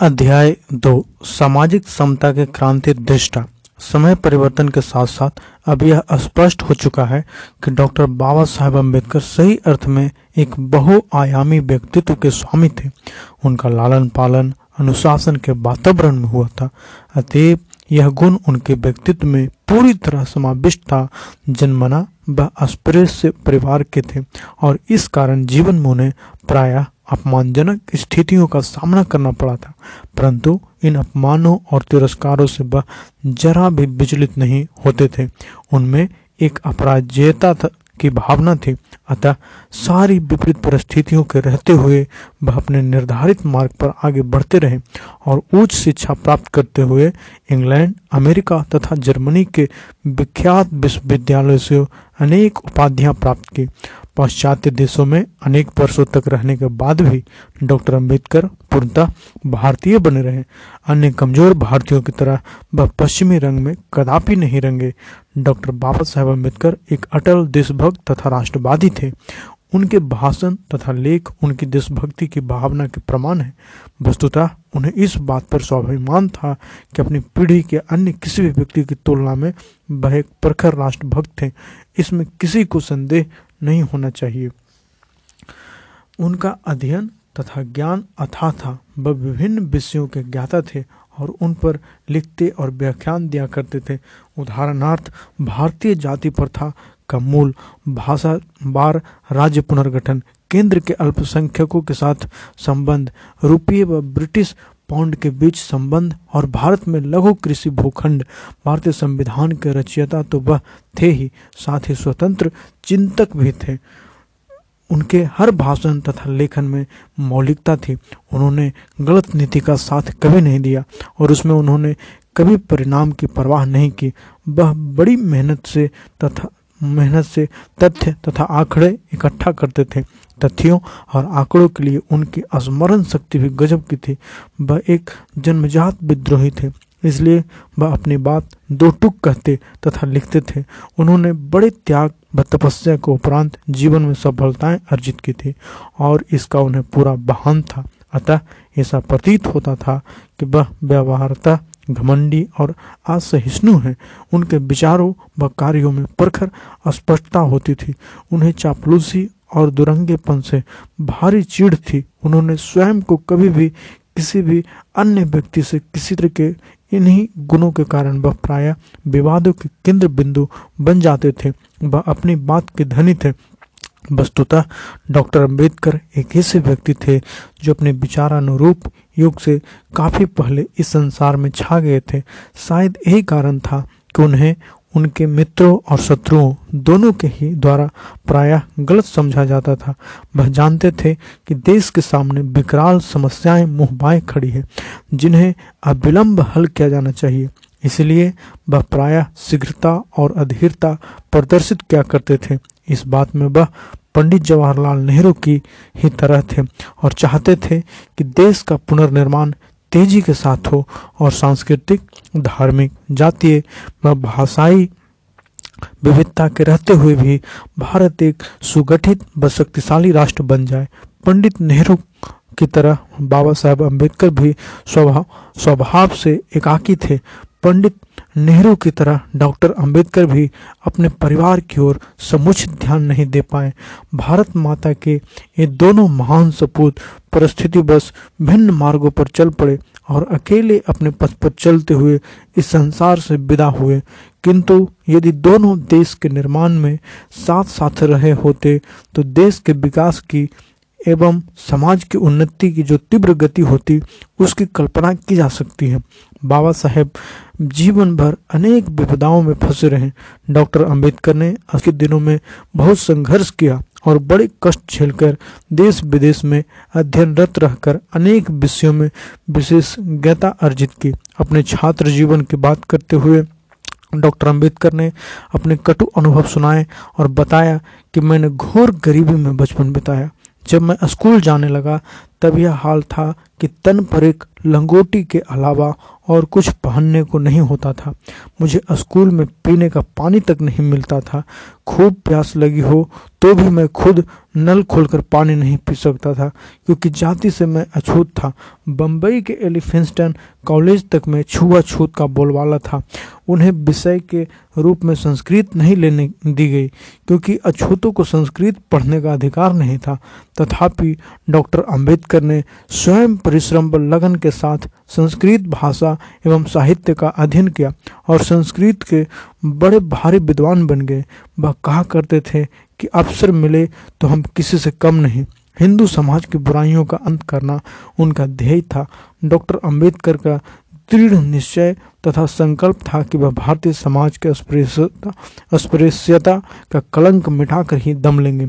अध्याय दो, सामाजिक समता के क्रांति दृष्टा। समय परिवर्तन के साथ साथ अब यह स्पष्ट हो चुका है कि डॉक्टर बाबा साहेब अंबेडकर सही अर्थ में एक बहुआयामी व्यक्तित्व के स्वामी थे। उनका लालन पालन अनुशासन के वातावरण में हुआ था। अतएव यह गुण उनके व्यक्तित्व में पूरी तरह समाविष्ट था, जन्मना व अस्पृश्य परिवार के थे और इस कारण जीवन में उन्हें प्रायः अपमानजनक स्थितियों का सामना करना पड़ा था। परंतु इन अपमानों और तिरस्कारों से वह जरा भी विचलित नहीं होते थे। उनमें एक अपराजयता की भावना थी। अतः सारी विपरीत परिस्थितियों के रहते हुए वह अपने निर्धारित मार्ग पर आगे बढ़ते रहे और उच्च शिक्षा प्राप्त करते हुए इंग्लैंड, अमेरिका तथा जर्मनी के विख्यात विश्वविद्यालयों से अनेक उपाधियाँ प्राप्त की। पाश्चात्य देशों में अनेक वर्षों तक रहने के बाद भी डॉक्टर अंबेडकर पूर्णतः भारतीय बने रहे। अन्य कमज़ोर भारतीयों की तरह वह पश्चिमी रंग में कदापि नहीं रंगे। डॉक्टर बाबा साहेब अंबेडकर एक अटल देशभक्त तथा राष्ट्रवादी थे। उनके भाषण तथा लेख उनकी देशभक्ति की भावना के प्रमाण है। वस्तुतः उन्हें इस बात पर स्वाभिमान था कि अपनी पीढ़ी के अन्य किसी भी व्यक्ति की तुलना में वह एक प्रखर राष्ट्रभक्त थे। इसमें किसी को संदेह नहीं होना चाहिए। उनका अध्ययन तथा ज्ञान अथा था। वह विभिन्न विषयों के ज्ञाता थे और उन पर लिखते और व्याख्यान दिया करते थे। उदाहरणार्थ, भारतीय जाति प्रथा का मूल भाषा बार राज्य पुनर्गठन, केंद्र के अल्पसंख्यकों के साथ संबंध, रुपये व ब्रिटिश पाउंड के बीच संबंध और भारत में लघु कृषि भूखंड, भारतीय संविधान के रचयिता तो वह थे ही, साथ ही स्वतंत्र चिंतक भी थे। उनके हर भाषण तथा लेखन में मौलिकता थी। उन्होंने गलत नीति का साथ कभी नहीं दिया और उसमें उन्होंने कभी परिणाम की परवाह नहीं की। वह बड़ी मेहनत से तथा मेहनत से तथ्य तथा आंकड़े इकट्ठा करते थे। तथ्यों और आंकड़ों के लिए उनकी स्मरण शक्ति भी गजब की थी। वह एक जन्मजात विद्रोही थे, इसलिए वह अपनी बात दो टुक कहते तथा लिखते थे। उन्होंने बड़े त्याग व तपस्या के उपरांत जीवन में सफलताएँ अर्जित की थी और इसका उन्हें पूरा बहान था। अतः ऐसा प्रतीत होता था कि वह व्यवहारता घमंडी और असहिष्णु हैं। उनके विचारों व कार्यों में प्रखर स्पष्टता होती थी। उन्हें चापलूसी और दुरंगेपन से भारी चीड़ थी। उन्होंने स्वयं को कभी भी किसी भी अन्य व्यक्ति से किसी तरह के इन्हीं गुणों के कारण वह प्राय विवादों के केंद्र बिंदु बन जाते थे। वह अपनी बात के धनी थे। वस्तुतः डॉक्टर अंबेडकर एक ऐसे व्यक्ति थे जो अपने विचारानुरूप युग से काफ़ी पहले इस संसार में छा गए थे। शायद यही कारण था कि उन्हें उनके मित्रों और शत्रुओं दोनों के ही द्वारा प्रायः गलत समझा जाता था। वह जानते थे कि देश के सामने विकराल समस्याएँ मुहबाएँ खड़ी है, जिन्हें अविलंब हल किया जाना चाहिए। इसलिए वह प्रायः शीघ्रता और अधीरता प्रदर्शित किया करते थे। इस बात में वह पंडित जवाहरलाल नेहरू की ही तरह थे और चाहते थे कि देश का पुनर्निर्माण तेज़ी के साथ हो और सांस्कृतिक, धार्मिक, जातीय व भाषाई विविधता के रहते हुए भी भारत एक सुगठित व शक्तिशाली राष्ट्र बन जाए। पंडित नेहरू की तरह बाबा साहेब अंबेडकर भी स्वभाव स्वभाव से एकाकी थे। पंडित नेहरू की तरह डॉक्टर अंबेडकर भी अपने परिवार की ओर समुचित ध्यान नहीं दे पाए। भारत माता के ये दोनों महान सपूत परिस्थिति बस भिन्न मार्गों पर चल पड़े और अकेले अपने पथ पर चलते हुए इस संसार से विदा हुए। किंतु यदि दोनों देश के निर्माण में साथ साथ रहे होते तो देश के विकास की एवं समाज की उन्नति की जो तीव्र गति होती, उसकी कल्पना की जा सकती है। बाबा साहेब, जीवन भर अनेक विपदाओं में फंसे रहे। डॉक्टर अंबेडकर ने आज के दिनों में बहुत संघर्ष किया और बड़े कष्ट झेलकर देश विदेश में अध्ययनरत रहकर अनेक विषयों में विशेष ज्ञता अर्जित की। अपने छात्र जीवन की बात करते हुए डॉक्टर अंबेडकर ने अपने कटु अनुभव सुनाए और बताया कि मैंने घोर गरीबी में बचपन बिताया। जब मैं स्कूल जाने लगा, तब यह हाल था कि तन पर एक लंगोटी के अलावा और कुछ पहनने को नहीं होता था। मुझे स्कूल में पीने का पानी तक नहीं मिलता था। खूब प्यास लगी हो तो भी मैं खुद नल खोलकर पानी नहीं पी सकता था, क्योंकि जाति से मैं अछूत था। बम्बई के एलिफेंस्टन कॉलेज तक मैं छुआछूत का बोलवाला था। उन्हें विषय के रूप में संस्कृत नहीं लेने दी गई, क्योंकि अछूतों को संस्कृत पढ़ने का अधिकार नहीं था। तथापि डॉक्टर अंबेडकर ने स्वयं परिश्रम व लगन के साथ संस्कृत भाषा एवं साहित्य का अध्ययन किया और संस्कृत के बड़े भारी विद्वान बन गए। वह कहा करते थे कि अवसर मिले तो हम किसी से कम नहीं। हिंदू समाज की बुराइयों का अंत करना उनका ध्येय था। डॉक्टर अंबेडकर का दृढ़ निश्चय तथा संकल्प था कि वह भारतीय समाज के अस्पृश्यता अस्पृश्यता का कलंक मिटाकर ही दम लेंगे।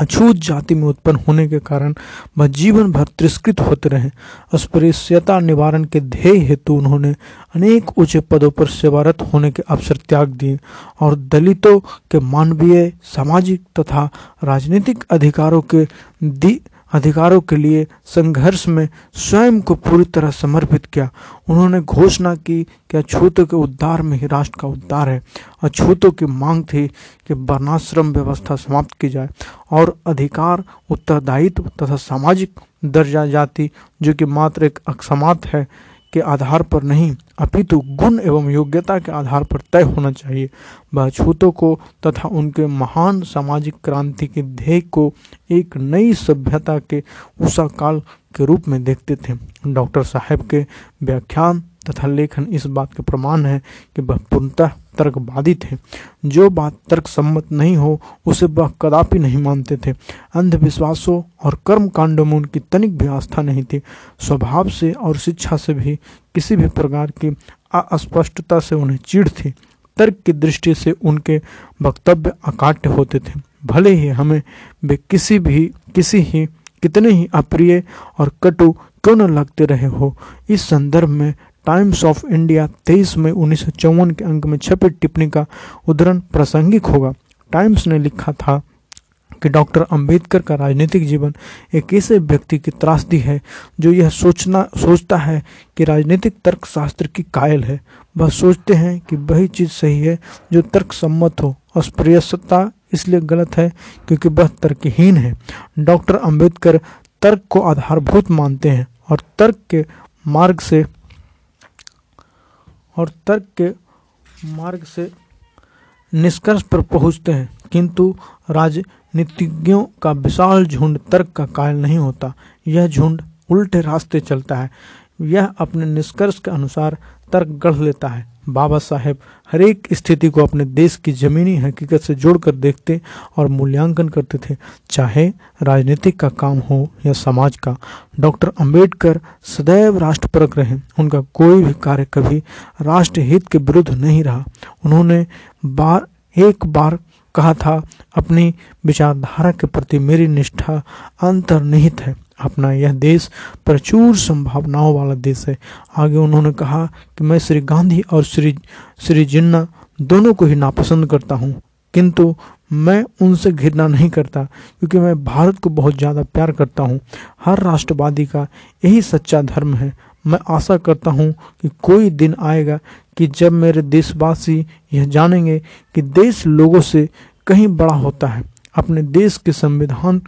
अछूत जाति में उत्पन्न होने के कारण वह जीवन भर तिरस्कृत होते रहे। अस्पृश्यता निवारण के ध्येय हेतु उन्होंने अनेक ऊँचे पदों पर सेवारत होने के अवसर त्याग दिए और दलितों के मानवीय, सामाजिक तथा राजनीतिक अधिकारों के दी अधिकारों के लिए संघर्ष में स्वयं को पूरी तरह समर्पित किया। उन्होंने घोषणा की कि अछूतों के उद्धार में ही राष्ट्र का उद्धार है। अछूतों की मांग थी कि वर्णाश्रम व्यवस्था समाप्त की जाए और अधिकार उत्तरदायित्व तथा सामाजिक दर्जा जाति, जो कि मात्र एक अक्षमात है के आधार पर नहीं, अपितु गुण एवं योग्यता के आधार पर तय होना चाहिए। वह छूतों को तथा उनके महान सामाजिक क्रांति के ध्येय को एक नई सभ्यता के उषा काल के रूप में देखते थे। डॉक्टर साहब के व्याख्यान तथा लेखन इस बात के प्रमाण है कि वह पूर्णतः तर्कवादी थे। जो बात तर्क सम्मत नहीं हो, उसे वह कदापि नहीं मानते थे। अंधविश्वासों और कर्म कांडों में उनकी तनिक भी आस्था नहीं थी। स्वभाव से और शिक्षा से भी किसी भी प्रकार की अस्पष्टता से उन्हें चिढ़ थी। तर्क की दृष्टि से उनके वक्तव्य अकाट्य होते थे। भले ही हमें वे किसी भी, किसी ही, कितने ही अप्रिय और कटु क्यों न लगते रहे हो, इस संदर्भ में टाइम्स ऑफ़ इंडिया तेईस मई उन्नीस सौ चौवन के अंक में छपी टिप्पणी का उदाहरण प्रासंगिक होगा। टाइम्स ने लिखा था कि डॉक्टर अंबेडकर का राजनीतिक जीवन एक ऐसे व्यक्ति की त्रासदी है जो यह सोचना, सोचता है कि राजनीतिक तर्क शास्त्र की कायल है। वह सोचते हैं कि वही चीज़ सही है जो तर्क सम्मत हो अस्प्रियता इसलिए गलत है क्योंकि वह तर्कहीन है। डॉक्टर अंबेडकर तर्क को आधारभूत मानते हैं और तर्क के मार्ग से और तर्क के मार्ग से निष्कर्ष पर पहुँचते हैं। किंतु राजनीतिज्ञों का विशाल झुंड तर्क का कायल नहीं होता। यह झुंड उल्टे रास्ते चलता है। यह अपने निष्कर्ष के अनुसार तर्क गढ़ लेता है। बाबा साहेब हर एक स्थिति को अपने देश की जमीनी हकीकत से जोड़कर देखते और मूल्यांकन करते थे। चाहे राजनीतिक का काम हो या समाज का, डॉक्टर अंबेडकर सदैव राष्ट्रपरक रहे। उनका कोई भी कार्य कभी राष्ट्रहित के विरुद्ध नहीं रहा। उन्होंने बार, एक बार कहा था, अपनी विचारधारा के प्रति मेरी निष्ठा अंतर्निहित है। अपना यह देश प्रचुर संभावनाओं वाला देश है। आगे उन्होंने कहा कि मैं श्री गांधी और श्री श्री जिन्ना दोनों को ही नापसंद करता हूँ। किंतु मैं उनसे घृणा नहीं करता, क्योंकि मैं भारत को बहुत ज़्यादा प्यार करता हूँ। हर राष्ट्रवादी का यही सच्चा धर्म है। मैं आशा करता हूँ कि कोई दिन आएगा कि जब मेरे देशवासी यह जानेंगे कि देश लोगों से कहीं बड़ा होता है। अपने देश के संविधान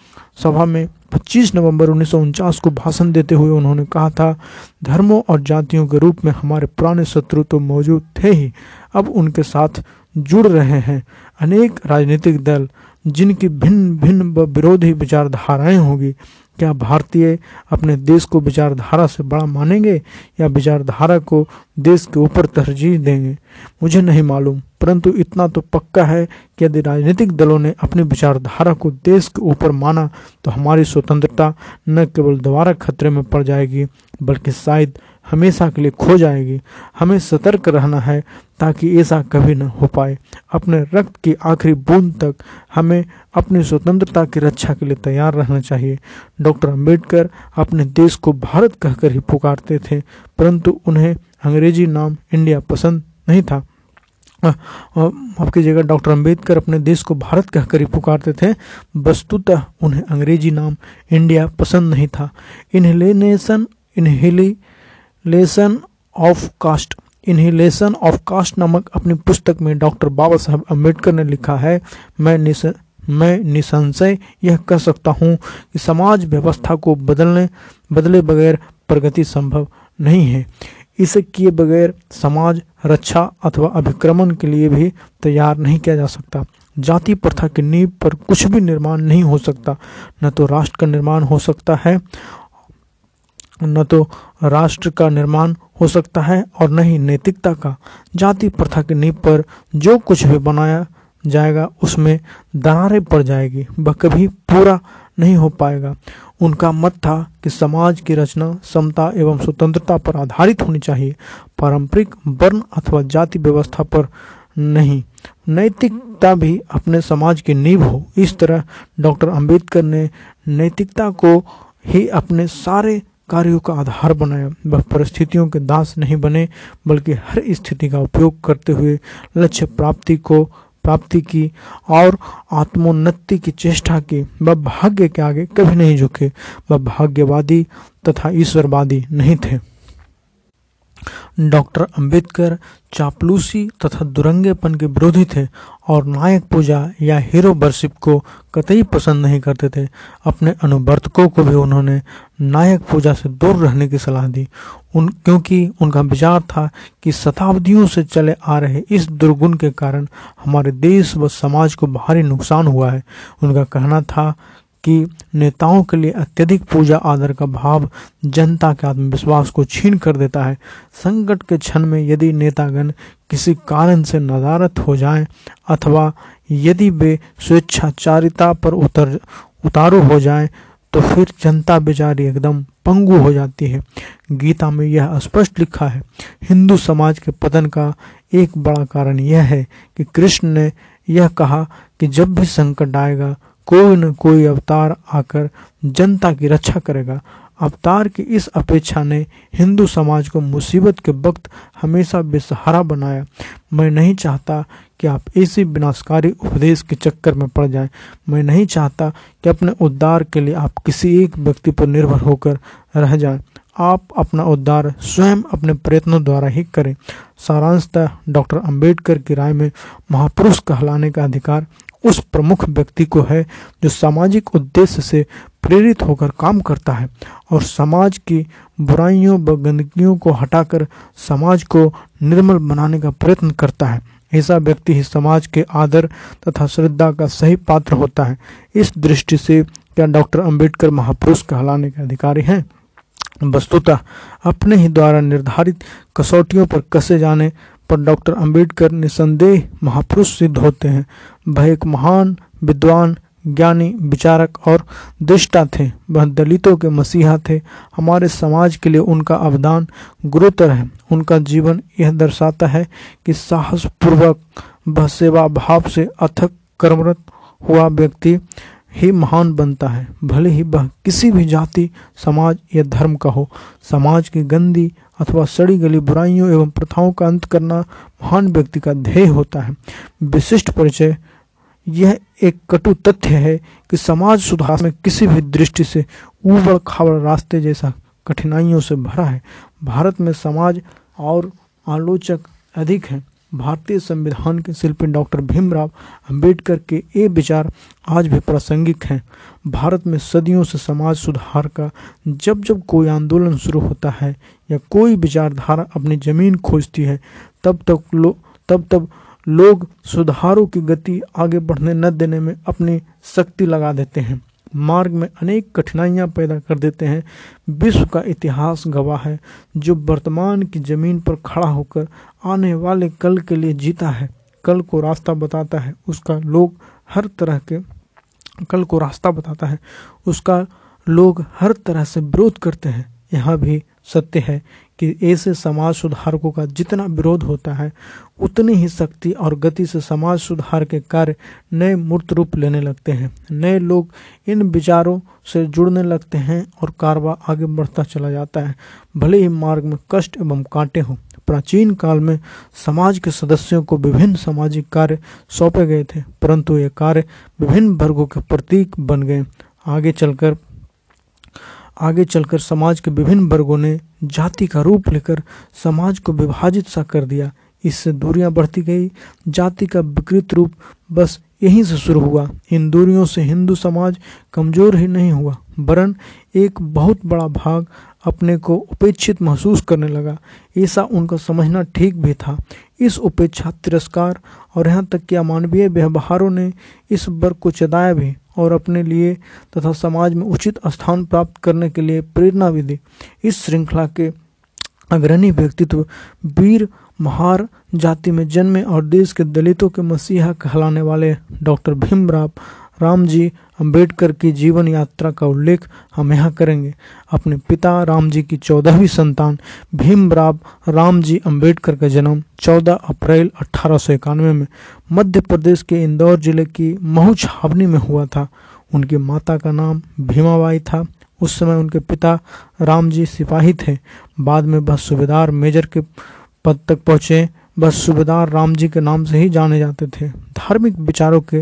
सभा में 25 नवंबर उन्नीस सौ उनचास को भाषण देते हुए उन्होंने कहा था, धर्मों और जातियों के रूप में हमारे पुराने शत्रु तो मौजूद थे ही, अब उनके साथ जुड़ रहे हैं। अनेक राजनीतिक दल जिनकी भिन्न भिन्न विरोधी विचारधाराएँ होगी क्या भारतीय अपने देश को विचारधारा से बड़ा मानेंगे या विचारधारा को देश के ऊपर तरजीह देंगे? मुझे नहीं मालूम। परंतु इतना तो पक्का है कि यदि राजनीतिक दलों ने अपनी विचारधारा को देश के ऊपर माना तो हमारी स्वतंत्रता न केवल दोबारा खतरे में पड़ जाएगी, बल्कि शायद हमेशा के लिए खो जाएगी। हमें सतर्क रहना है ताकि ऐसा कभी न हो पाए। अपने रक्त की आखिरी बूंद तक हमें अपनी स्वतंत्रता की रक्षा के लिए तैयार रहना चाहिए। डॉक्टर अंबेडकर अपने देश को भारत कहकर ही पुकारते थे, परंतु उन्हें अंग्रेज़ी नाम इंडिया पसंद नहीं था। आपकी जगह डॉक्टर अंबेडकर अपने देश को भारत कहकर ही पुकारते थे, वस्तुतः उन्हें अंग्रेज़ी नाम इंडिया पसंद नहीं था। Annihilation annihilation of caste. Annihilation of caste नामक अपनी पुस्तक में डॉक्टर बाबा साहब अंबेडकर ने लिखा है, मैं निस, मैं निसंशय यह कह सकता हूँ कि समाज व्यवस्था को बदलने, बदले बगैर प्रगति संभव नहीं है। इसे किए बगैर समाज रक्षा अथवा अभिक्रमण के लिए भी तैयार नहीं किया जा सकता। जाति प्रथा की नींव पर कुछ भी निर्माण नहीं हो सकता। न तो राष्ट्र का निर्माण हो सकता है न तो राष्ट्र का निर्माण हो सकता है और न ही नैतिकता का। जाति प्रथा की नींव पर जो कुछ भी बनाया जाएगा, उसमें दरारें पड़ जाएगी, वह कभी पूरा नहीं हो पाएगा। उनका मत था कि समाज की रचना, समता एवं स्वतंत्रता पर आधारित होनी चाहिए। पारंपरिक वर्ण अथवा जाति व्यवस्था पर नहीं। नैतिकता भी अपने समाज की नींव हो। इस तरह डॉक्टर अंबेडकर ने नैतिकता को ही अपने सारे कार्यों का आधार बनाया वह परिस्थितियों के दास नहीं बने, बल्कि हर स्थिति का उपयोग करते हुए लक्ष्य प्राप्ति को, प्राप्ति की और आत्मोन्नति की चेष्टा की, वह भाग्य के आगे कभी नहीं झुके। वह भाग्यवादी तथा ईश्वरवादी नहीं थे। डॉक्टर अंबेडकर चापलूसी तथा दुरंगेपन के विरोधी थे और नायक पूजा या हीरो वर्शिप को कतई पसंद नहीं करते थे। अपने अनुवर्तकों को भी उन्होंने नायक पूजा से दूर रहने की सलाह दी। उन, क्योंकि उनका विचार था कि शताब्दियों से चले आ रहे इस दुर्गुण के कारण हमारे देश व समाज को भारी नुकसान हुआ है। उनका कहना था कि नेताओं के लिए अत्यधिक पूजा आदर का भाव जनता के आत्मविश्वास को छीन कर देता है। संकट के क्षण में यदि नेतागण किसी कारण से नदारत हो जाएँ, अथवा यदि वे स्वेच्छाचारिता पर उतर, उतारू हो जाएँ तो फिर जनता बेचारी एकदम पंगु हो जाती है। गीता में यह स्पष्ट लिखा है, हिंदू समाज के पतन का एक बड़ा कारण यह है कि कृष्ण ने यह कहा कि जब भी संकट आएगा कोई न कोई अवतार आकर जनता की रक्षा करेगा। अवतार की इस अपेक्षा ने हिंदू समाज को मुसीबत के वक्त हमेशा बेसहारा बनाया। मैं नहीं चाहता कि आप इसी विनाशकारी उपदेश के चक्कर में पड़ जाएँ। मैं नहीं चाहता कि अपने उद्धार के लिए आप किसी एक व्यक्ति पर निर्भर होकर रह जाएँ। आप अपना उद्धार स्वयं अपने प्रयत्नों द्वारा ही करें। सारांशतः डॉक्टर अंबेडकर की राय में महापुरुष कहलाने का अधिकार उस प्रमुख व्यक्ति को है जो सामाजिक उद्देश्य से प्रेरित होकर काम करता है और समाज की बुराइयों व गंदगियों को हटाकर समाज को निर्मल बनाने का प्रयत्न करता है। ऐसा व्यक्ति ही समाज के आदर तथा श्रद्धा का सही पात्र होता है। इस दृष्टि से क्या डॉक्टर अंबेडकर महापुरुष कहलाने के अधिकारी हैं? वस्तुतः अपने ही द्वारा निर्धारित कसौटियों पर कसे जाने पर डॉक्टर अंबेडकर निसंदेह महापुरुष सिद्ध होते हैं। वह एक महान, विद्वान, ज्ञानी, विचारक और दृष्टा थे। वह दलितों के मसीहा थे। हमारे समाज के लिए उनका अवदान गुरुतर है। उनका जीवन यह दर्शाता है कि साहस पूर्वक वह सेवा भाव से अथक कर्मरत हुआ व्यक्ति ही महान बनता है। भले ही वह किसी भी जाति, समाज या धर्म का हो, समाज की गंदी अथवा सड़ी गली बुराइयों एवं प्रथाओं का अंत करना महान व्यक्ति का ध्येय होता है। विशिष्ट परिचय, यह एक कटु तथ्य है कि समाज सुधार में किसी भी दृष्टि से उबड़ खाबड़ रास्ते जैसा कठिनाइयों से भरा है। भारत में समाज और आलोचक अधिक हैं। भारतीय संविधान के शिल्पी डॉक्टर भीमराव अंबेडकर के ये विचार आज भी प्रासंगिक हैं। भारत में सदियों से समाज सुधार का जब जब कोई आंदोलन शुरू होता है या कोई विचारधारा अपनी ज़मीन खोजती है, तब तक लो, तब तब लोग सुधारों की गति आगे बढ़ने न देने में अपनी शक्ति लगा देते हैं। मार्ग में अनेक कठिनाइयाँ पैदा कर देते हैं। विश्व का इतिहास गवाह है, जो वर्तमान की ज़मीन पर खड़ा होकर आने वाले कल के लिए जीता है। कल को रास्ता बताता है, उसका लोग हर तरह के, कल को रास्ता बताता है, उसका लोग हर तरह से विरोध करते हैं। यहाँ भी सत्य है कि ऐसे समाज सुधारकों का जितना विरोध होता है, उतनी ही शक्ति और गति से समाज सुधार के कार्य नए मूर्त रूप लेने लगते हैं। नए लोग इन विचारों से जुड़ने लगते हैं और कारवा आगे बढ़ता चला जाता है। भले ही मार्ग में कष्ट एवं कांटे हों, प्राचीन काल में समाज के सदस्यों को विभिन्न सामाजिक कार्य सौंपे गए थे, परंतु ये कार्य विभिन्न वर्गों के प्रतीक बन गए। आगे चलकर आगे चलकर समाज के विभिन्न वर्गों ने जाति का रूप लेकर समाज को विभाजित सा कर दिया। इससे दूरियाँ बढ़ती गई। जाति का विकृत रूप बस यहीं से शुरू हुआ। इन दूरियों से हिंदू समाज कमज़ोर ही नहीं हुआ, वरन एक बहुत बड़ा भाग अपने को उपेक्षित महसूस करने लगा। ऐसा उनका समझना ठीक भी था। इस उपेक्षा तिरस्कार और यहाँ तक कि अमानवीय व्यवहारों ने इस वर्ग को चदाया भी। और अपने लिए तथा समाज में उचित स्थान प्राप्त करने के लिए प्रेरणा भी दी। इस श्रृंखला के अग्रणी व्यक्तित्व वीर महार जाति में जन्मे और देश के दलितों के मसीहा कहलाने वाले डॉक्टर भीमराव राम जी अंबेडकर की जीवन यात्रा का उल्लेख हम यहाँ करेंगे। अपने पिता राम जी की चौदहवीं संतान भीमराव राम जी अंबेडकर का जन्म 14 अप्रैल अठारह सौ इक्यानवे में मध्य प्रदेश के इंदौर ज़िले की महू छावनी में हुआ था। उनकी माता का नाम भीमाबाई था। उस समय उनके पिता राम जी सिपाही थे। बाद में बस सूबेदार मेजर के पद तक पहुँचे। बस सूबेदार राम जी के नाम से ही जाने जाते थे। धार्मिक विचारों के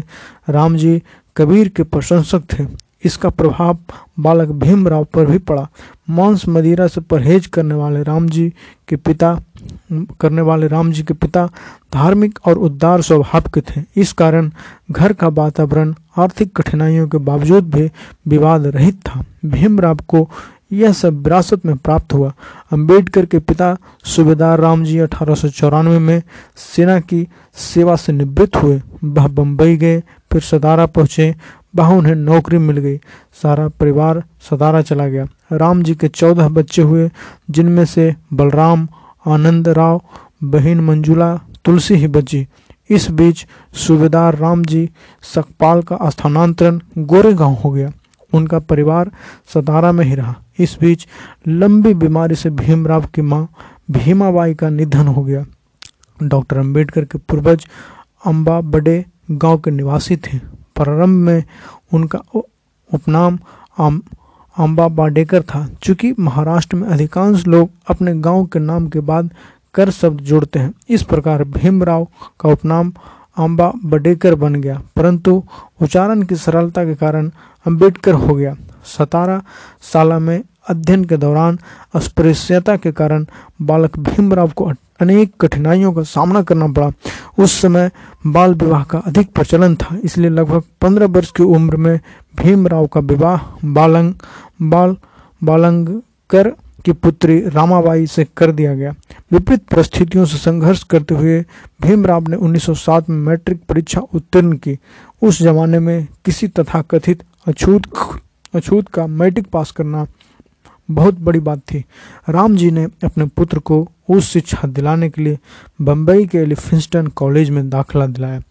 राम जी कबीर के प्रशंसक थे। इसका प्रभाव बालक भीमराव पर भी पड़ा। मांस मदिरा से परहेज करने वाले राम जी के पिता, करने वाले राम जी के पिता धार्मिक और उदार स्वभाव के थे। इस कारण घर का वातावरण, आर्थिक कठिनाइयों के बावजूद भी विवाद रहित था। भीमराव को यह सब विरासत में प्राप्त हुआ। अंबेडकर के पिता सूबेदार राम जी अठारह सौ चौरानवे में सेना की सेवा से निवृत्त हुए। वह बम्बई गए फिर सतारा पहुँचे। वहाँ उन्हें नौकरी मिल गई। सारा परिवार सतारा चला गया। राम जी के चौदह बच्चे हुए, जिनमें से बलराम, आनंद राव, बहन मंजुला, तुलसी ही बची। इस बीच सूबेदार राम जी सकपाल का स्थानांतरण गोरेगांव हो गया। उनका परिवार सतारा में ही रहा। इस बीच लंबी बीमारी से भीमराव की माँ भीमाबाई का निधन हो गया। डॉक्टर अंबेडकर के पूर्वज अम्बा बड़े गाँव के निवासी थे। प्रारंभ में उनका उपनाम अम्बा बाडेकर था। चूँकि महाराष्ट्र में अधिकांश लोग अपने गाँव के नाम के बाद कर शब्द जोड़ते हैं, इस प्रकार भीमराव का उपनाम अम्बा बडेकर बन गया। परंतु उच्चारण की सरलता के कारण अंबेडकर हो गया। सतारा साला में अध्ययन के दौरान अस्पृश्यता के कारण बालक भीमराव को अनेक कठिनाइयों का सामना करना पड़ा। उस समय बाल विवाह का अधिक प्रचलन था, इसलिए लगभग पंद्रह वर्ष की उम्र में भीमराव का विवाह बालंग बाल बालंगकर की पुत्री रामाबाई से कर दिया गया। विपरीत परिस्थितियों से संघर्ष करते हुए भीमराव ने 1907 में मैट्रिक परीक्षा उत्तीर्ण की। उस जमाने में किसी तथाकथित अछूत अछूत का मैट्रिक पास करना बहुत बड़ी बात थी। राम जी ने अपने पुत्र को उस शिक्षा दिलाने के लिए बम्बई के एलिफिंस्टन कॉलेज में दाखिला दिलाया।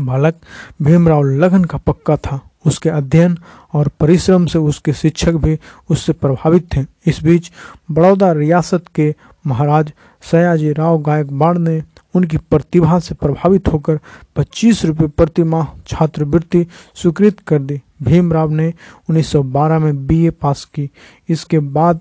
बालक भीमराव लगन का पक्का था। उसके अध्ययन और परिश्रम से उसके शिक्षक भी उससे प्रभावित थे। इस बीच बड़ौदा रियासत के महाराज सयाजी राव गायकवाड़ ने उनकी प्रतिभा से प्रभावित होकर पच्चीस रुपये प्रति माह छात्रवृत्ति स्वीकृत कर दी। भीमराव ने 1912 में बीए पास की। इसके बाद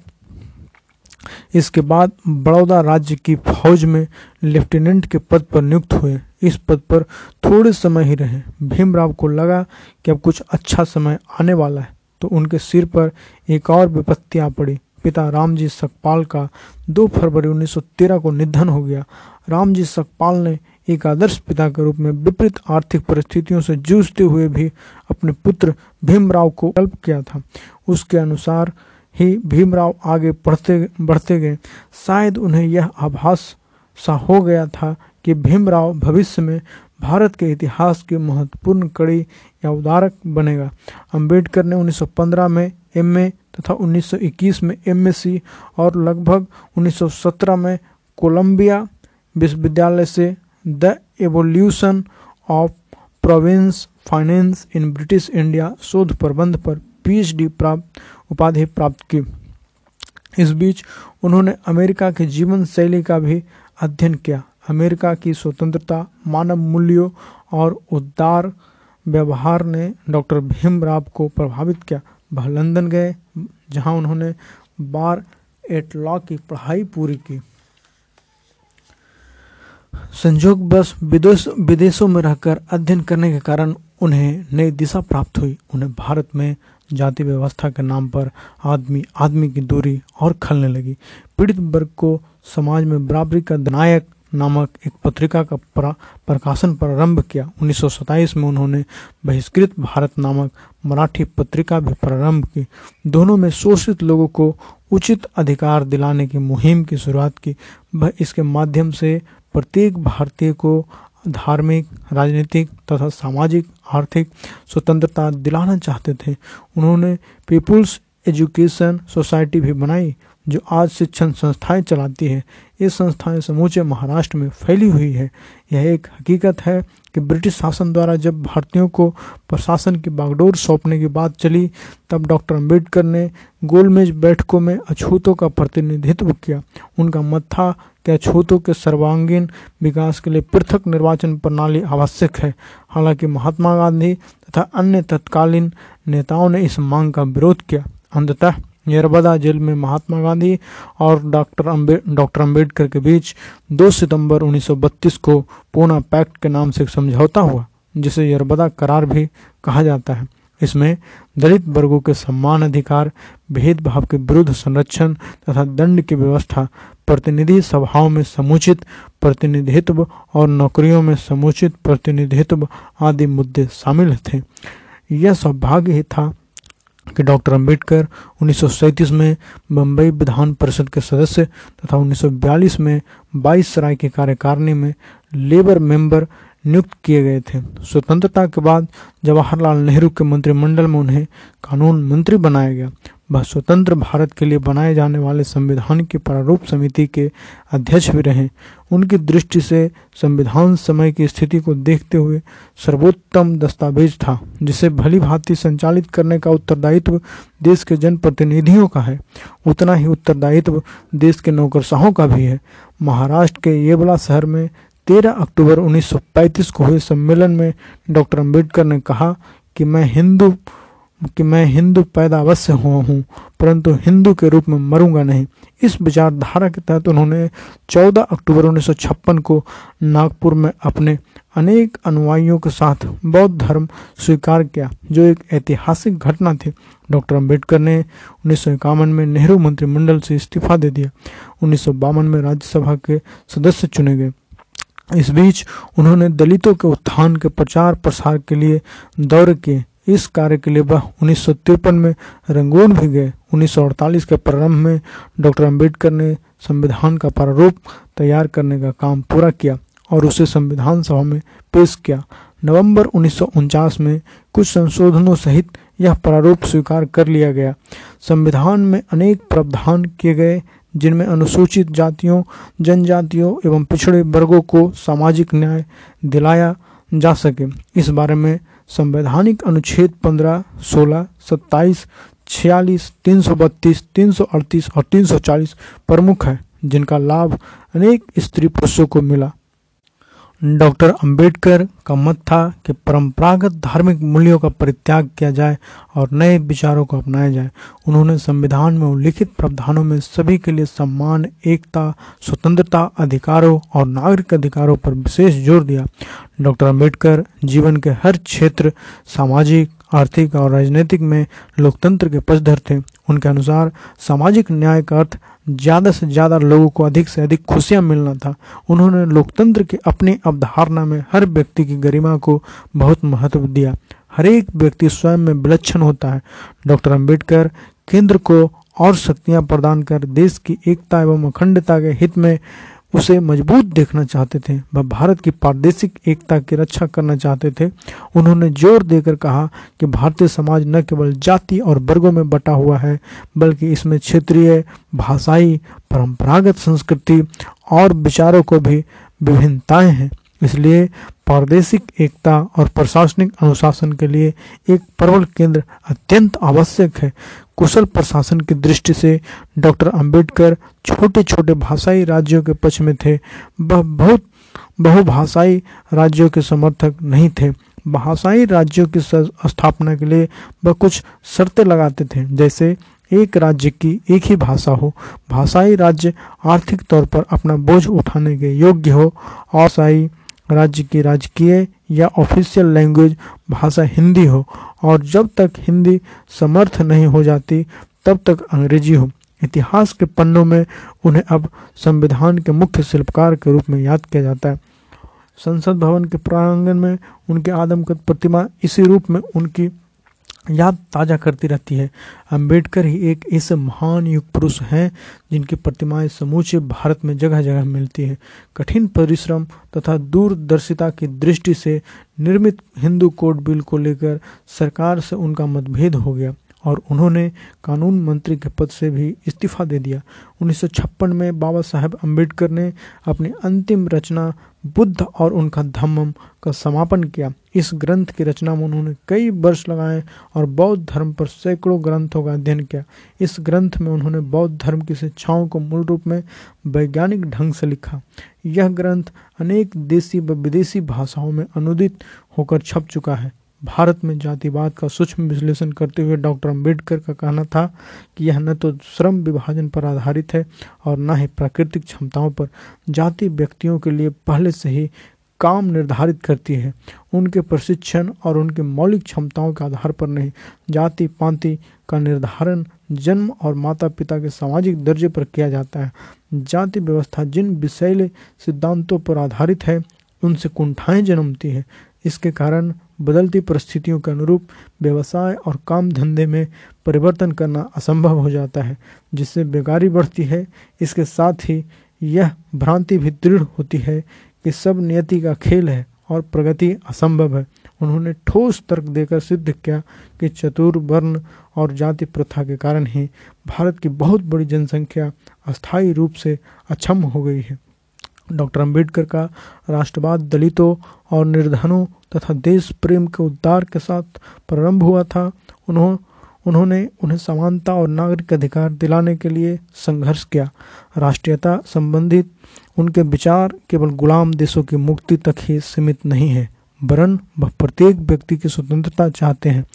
इसके बाद बड़ौदा राज्य की फौज में लेफ्टिनेंट के पद पर नियुक्त हुए। इस पद पर थोड़े समय ही रहे। भीमराव को लगा कि अब कुछ अच्छा समय आने वाला है तो उनके सिर पर एक और विपत्ति आ पड़ी। पिता रामजी सकपाल का 2 फरवरी 1913 को निधन हो गया। रामजी सकपाल ने एक आदर्श पिता के रूप में विपरीत आर्थिक परिस्थितियों से जूझते हुए भी अपने पुत्र भीमराव को कल्प किया था। उसके अनुसार ही भीमराव आगे बढ़ते बढ़ते गए। शायद उन्हें यह आभास सा हो गया था कि भीमराव भविष्य में भारत के इतिहास की महत्वपूर्ण कड़ी या उदारक बनेगा। अंबेडकर ने 1915 में एमए तथा 1921 में एमएससी और लगभग 1917 में कोलंबिया विश्वविद्यालय से the evolution of province finance in British India शोध प्रबंध पर पीएचडी प्राप्त, उपाधि प्राप्त की। इस बीच उन्होंने अमेरिका की जीवन शैली का भी अध्ययन किया। अमेरिका की स्वतंत्रता, मानव मूल्यों और उदार व्यवहार ने डॉक्टर भीमराव को प्रभावित किया। वह लंदन गए, जहाँ उन्होंने बार एट लॉ की पढ़ाई पूरी की। संजोग बस विदेश, विदेशों में रहकर अध्ययन करने के कारण उन्हें नई दिशा प्राप्त हुई। उन्हें भारत में जाति व्यवस्था के नाम पर आदमी आदमी की दूरी और खलने लगी। पीड़ित वर्ग को समाज में बराबरी का नायक नामक एक पत्रिका का प्रकाशन प्रारंभ किया। 1927 में उन्होंने बहिष्कृत भारत नामक मराठी पत्रिका भी प्रारंभ की। दोनों में शोषित लोगों को उचित अधिकार दिलाने की मुहिम की शुरुआत की। वह इसके माध्यम से प्रत्येक भारतीय को धार्मिक, राजनीतिक तथा सामाजिक, आर्थिक स्वतंत्रता दिलाना चाहते थे। उन्होंने पीपुल्स एजुकेशन सोसाइटी भी बनाई जो आज शिक्षण संस्थाएँ चलाती है ये संस्थाएँ समूचे महाराष्ट्र में फैली हुई है। यह एक हकीकत है कि ब्रिटिश शासन द्वारा जब भारतीयों को प्रशासन की बागडोर सौंपने की बात चली, तब डॉक्टर अंबेडकर ने गोलमेज बैठकों में अछूतों का प्रतिनिधित्व किया। उनका मत था कि अछूतों के सर्वांगीण विकास के लिए पृथक निर्वाचन प्रणाली आवश्यक है। हालाँकि महात्मा गांधी तथा अन्य तत्कालीन नेताओं ने इस मांग का विरोध किया। अंततः यरबदा जेल में महात्मा गांधी और डॉक्टर अम्बे डॉक्टर अंबेडकर के बीच 2 सितंबर 1932 को पूना पैक्ट के नाम से समझौता हुआ, जिसे यरबदा करार भी कहा जाता है। इसमें दलित वर्गों के सम्मान अधिकार, भेदभाव के विरुद्ध संरक्षण तथा दंड की व्यवस्था, प्रतिनिधि सभाओं में समुचित प्रतिनिधित्व और नौकरियों में समुचित प्रतिनिधित्व आदि मुद्दे शामिल थे। यह सौभाग्य ही था कि डॉक्टर अंबेडकर उन्नीस सौ सैंतीस में बम्बई विधान परिषद के सदस्य तथा 1942 में बाईस सराय की कार्यकारिणी में लेबर मेंबर नियुक्त किए गए थे। स्वतंत्रता के बाद जवाहरलाल नेहरू के मंत्रिमंडल में उन्हें कानून मंत्री बनाया गया। वह स्वतंत्र भारत के लिए बनाए जाने वाले संविधान की प्रारूप समिति के अध्यक्ष भी रहे। उनकी दृष्टि से संविधान समय की स्थिति को देखते हुए सर्वोत्तम दस्तावेज़ था, जिसे भली भांति संचालित करने का उत्तरदायित्व देश के जनप्रतिनिधियों का है। उतना ही उत्तरदायित्व देश के नौकरशाहों का भी है। महाराष्ट्र के येवला शहर में 13 अक्टूबर 1935 को हुए सम्मेलन में डॉक्टर अंबेडकर ने कहा कि मैं हिंदू कि मैं हिंदू पैदा अवश्य हुआ हूँ, परंतु हिंदू के रूप में मरूँगा नहीं। इस विचारधारा के तहत उन्होंने 14 अक्टूबर 1956 को नागपुर में अपने अनेक अनुयायियों के साथ बौद्ध धर्म स्वीकार किया, जो एक ऐतिहासिक घटना थी। डॉक्टर अंबेडकर ने उन्नीस सौ इक्यावन में नेहरू मंत्रिमंडल से इस्तीफा दे दिया। उन्नीस सौ बावन में राज्यसभा के सदस्य चुने गए। इस बीच उन्होंने दलितों के उत्थान के प्रचार प्रसार के लिए दौरे किए। इस कार्य के लिए वह उन्नीस सौ तिरपन में रंगून भी गए। 1948 के प्रारंभ में डॉक्टर अंबेडकर ने संविधान का प्रारूप तैयार करने का काम पूरा किया और उसे संविधान सभा में पेश किया। नवंबर उन्नीस सौ उनचास में कुछ संशोधनों सहित यह प्रारूप स्वीकार कर लिया गया। संविधान में अनेक प्रावधान किए गए, जिनमें अनुसूचित जातियों, जनजातियों एवं पिछड़े वर्गों को सामाजिक न्याय दिलाया जा सके। इस बारे में संवैधानिक अनुच्छेद 15, 16, 27, छियालीस तीन सौ बत्तीस तीन सौ अड़तीस और तीन सौ चालीस प्रमुख है जिनका लाभ अनेक स्त्री पुरुषों को मिला। डॉक्टर अंबेडकर का मत था कि परंपरागत धार्मिक मूल्यों का परित्याग किया जाए और नए विचारों को अपनाया जाए। उन्होंने संविधान में उल्लिखित प्रावधानों में सभी के लिए सम्मान एकता, स्वतंत्रता अधिकारों और नागरिक अधिकारों पर विशेष ज़ोर दिया। डॉक्टर अंबेडकर जीवन के हर क्षेत्र, सामाजिक, आर्थिक और राजनीतिक में लोकतंत्र के पक्षधर थे। उनके अनुसार सामाजिक न्याय का अर्थ ज़्यादा से ज़्यादा लोगों को अधिक से अधिक खुशियाँ मिलना था। उन्होंने लोकतंत्र के अपनी अवधारणा में हर व्यक्ति की गरिमा को बहुत महत्व दिया। हर एक व्यक्ति स्वयं में विलक्षण होता है। डॉक्टर अंबेडकर केंद्र को और शक्तियाँ प्रदान कर देश की एकता एवं अखंडता के हित में उसे मज़बूत देखना चाहते थे, वह भारत की प्रादेशिक एकता की रक्षा करना चाहते थे। उन्होंने ज़ोर देकर कहा कि भारतीय समाज न केवल जाति और वर्गों में बटा हुआ है, बल्कि इसमें क्षेत्रीय, भाषाई, परंपरागत संस्कृति और विचारों को भी विभिन्नताएँ हैं। इसलिए प्रादेशिक एकता और प्रशासनिक अनुशासन के लिए एक प्रबल केंद्र अत्यंत आवश्यक है। कुशल प्रशासन की दृष्टि से डॉक्टर अंबेडकर छोटे छोटे भाषाई राज्यों के पक्ष में थे। वह बहुत बहुभाषाई राज्यों के समर्थक नहीं थे। भाषाई राज्यों की स्थापना के लिए वह कुछ शर्तें लगाते थे। जैसे एक राज्य की एक ही भाषा हो, भाषाई राज्य आर्थिक तौर पर अपना बोझ उठाने के योग्य हो और राज्य की राजकीय या ऑफिशियल लैंग्वेज भाषा हिंदी हो, और जब तक हिंदी समर्थ नहीं हो जाती, तब तक अंग्रेज़ी हो। इतिहास के पन्नों में उन्हें अब संविधान के मुख्य शिल्पकार के रूप में याद किया जाता है। संसद भवन के प्रांगण में उनके आदमकद प्रतिमा इसी रूप में उनकी याद ताज़ा करती रहती है। अंबेडकर ही एक ऐसे महान युग पुरुष हैं, जिनकी प्रतिमाएँ समूचे भारत में जगह जगह मिलती है। कठिन परिश्रम तथा दूरदर्शिता की दृष्टि से निर्मित हिंदू कोड बिल को लेकर सरकार से उनका मतभेद हो गया। और उन्होंने कानून मंत्री के पद से भी इस्तीफा दे दिया। 1956 में बाबा साहेब अंबेडकर ने अपनी अंतिम रचना बुद्ध और उनका धम्मम का समापन किया। इस ग्रंथ की रचना में उन्होंने कई वर्ष लगाए और बौद्ध धर्म पर सैकड़ों ग्रंथों का अध्ययन किया। इस ग्रंथ में उन्होंने बौद्ध धर्म की शिक्षाओं को मूल रूप में वैज्ञानिक ढंग से लिखा। यह ग्रंथ अनेक देसी व विदेशी भाषाओं में अनुदित होकर छप चुका है। भारत में जातिवाद का सूक्ष्म विश्लेषण करते हुए डॉक्टर अंबेडकर का कहना था कि यह न तो श्रम विभाजन पर आधारित है और न ही प्राकृतिक क्षमताओं पर। जाति व्यक्तियों के लिए पहले से ही काम निर्धारित करती है। उनके प्रशिक्षण और उनके मौलिक क्षमताओं के आधार पर नहीं। जाति पांति का निर्धारण जन्म और माता पिता के सामाजिक दर्जे पर किया जाता है। जाति व्यवस्था जिन विषैले सिद्धांतों पर आधारित है, उनसे कुंठाएँ जन्मती है। इसके कारण बदलती परिस्थितियों के अनुरूप व्यवसाय और काम धंधे में परिवर्तन करना असंभव हो जाता है, जिससे बेकारी बढ़ती है। इसके साथ ही यह भ्रांति भी दृढ़ होती है कि सब नियति का खेल है और प्रगति असंभव है। उन्होंने ठोस तर्क देकर सिद्ध किया कि चतुर, वर्ण और जाति प्रथा के कारण ही भारत की बहुत बड़ी जनसंख्या अस्थायी रूप से अक्षम हो गई है। डॉक्टर अंबेडकर का राष्ट्रवाद, दलितों और निर्धनों तथा देश प्रेम के उद्धार के साथ प्रारंभ हुआ था। उन्होंने उन्होंने उन्हें समानता और नागरिक अधिकार दिलाने के लिए संघर्ष किया। राष्ट्रीयता संबंधित उनके विचार केवल गुलाम देशों की मुक्ति तक ही सीमित नहीं है, वरन वह प्रत्येक व्यक्ति की स्वतंत्रता चाहते हैं।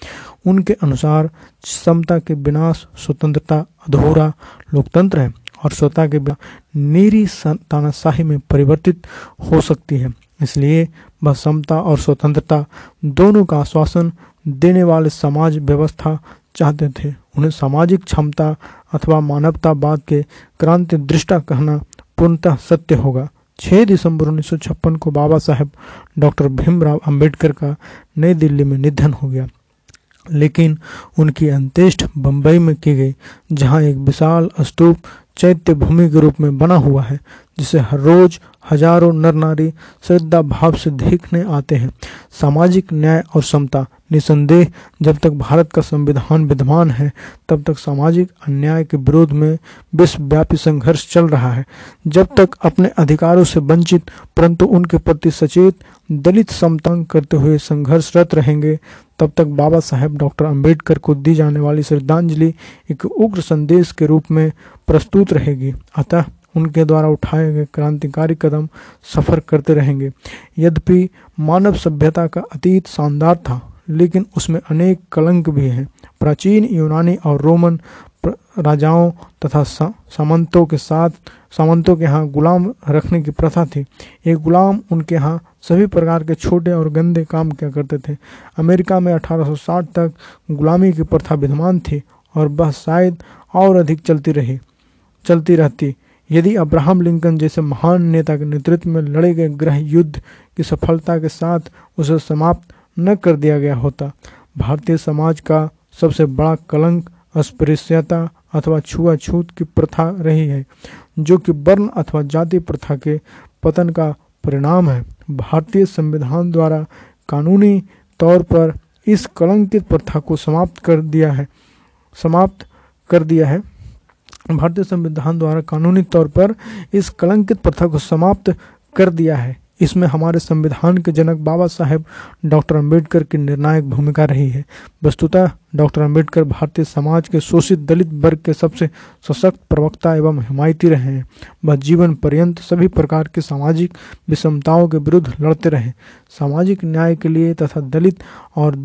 उनके अनुसार समता के विनाश, स्वतंत्रता अधूरा लोकतंत्र है। और स्वता के बिना नीरी तानाशाही में परिवर्तित हो सकती है। इसलिए वह समता और स्वतंत्रता दोनों का आश्वासन देने वाले समाज व्यवस्था चाहते थे। उन्हें सामाजिक क्षमता अथवा मानवतावाद के क्रांति दृष्टा कहना पूर्णतः सत्य होगा। 6 दिसंबर उन्नीस को बाबा साहेब डॉक्टर भीमराव अंबेडकर का नई दिल्ली में निधन हो गया। लेकिन उनकी अंत्येष्ट बम्बई में की गई, जहाँ एक विशाल स्तूप चैत्य भूमि के रूप में बना हुआ है, जिसे हर रोज हज़ारों नर नारी श्रद्धा भाव से देखने आते हैं। सामाजिक न्याय और समता निसंदेह, जब तक भारत का संविधान विद्यमान है, तब तक सामाजिक अन्याय के विरोध में विश्वव्यापी संघर्ष चल रहा है। जब तक अपने अधिकारों से वंचित, परंतु उनके प्रति सचेत, दलित समतांग करते हुए संघर्षरत रहेंगे, तब तक बाबा साहेब डॉक्टर अंबेडकर को दी जाने वाली श्रद्धांजलि एक उग्र संदेश के रूप में प्रस्तुत रहेगी। अतः उनके द्वारा उठाए गए क्रांतिकारी कदम सफ़र करते रहेंगे। यद्यपि मानव सभ्यता का अतीत शानदार था लेकिन उसमें अनेक कलंक भी हैं। प्राचीन यूनानी और रोमन राजाओं तथा सामंतों के साथ सामंतों के यहाँ गुलाम रखने की प्रथा थी। ये गुलाम उनके यहाँ सभी प्रकार के छोटे और गंदे काम किया करते थे। अमेरिका में 1860 तक गुलामी की प्रथा विद्यमान थी और वह शायद और अधिक चलती रही चलती रहती। यदि अब्राहम लिंकन जैसे महान नेता के नेतृत्व में लड़े गए गृह युद्ध की सफलता के साथ उसे समाप्त न कर दिया गया होता। भारतीय समाज का सबसे बड़ा कलंक अस्पृश्यता अथवा छुआछूत की प्रथा रही है, जो कि वर्ण अथवा जाति प्रथा के पतन का परिणाम है। भारतीय संविधान द्वारा कानूनी तौर पर इस कलंकित प्रथा को समाप्त कर दिया है, समाप्त कर दिया है। भारतीय संविधान द्वारा कानूनी तौर पर इस कलंकित प्रथा को समाप्त कर दिया है। इसमें हमारे संविधान के जनक बाबा साहेब डॉक्टर अंबेडकर की निर्णायक भूमिका रही है। वस्तुतः डॉक्टर अंबेडकर भारतीय समाज के शोषित दलित वर्ग के सबसे सशक्त प्रवक्ता एवं हिमायती रहे हैं। वह जीवन पर्यंत सभी प्रकार की सामाजिक विषमताओं के विरुद्ध लड़ते रहे। सामाजिक न्याय के लिए तथा दलित और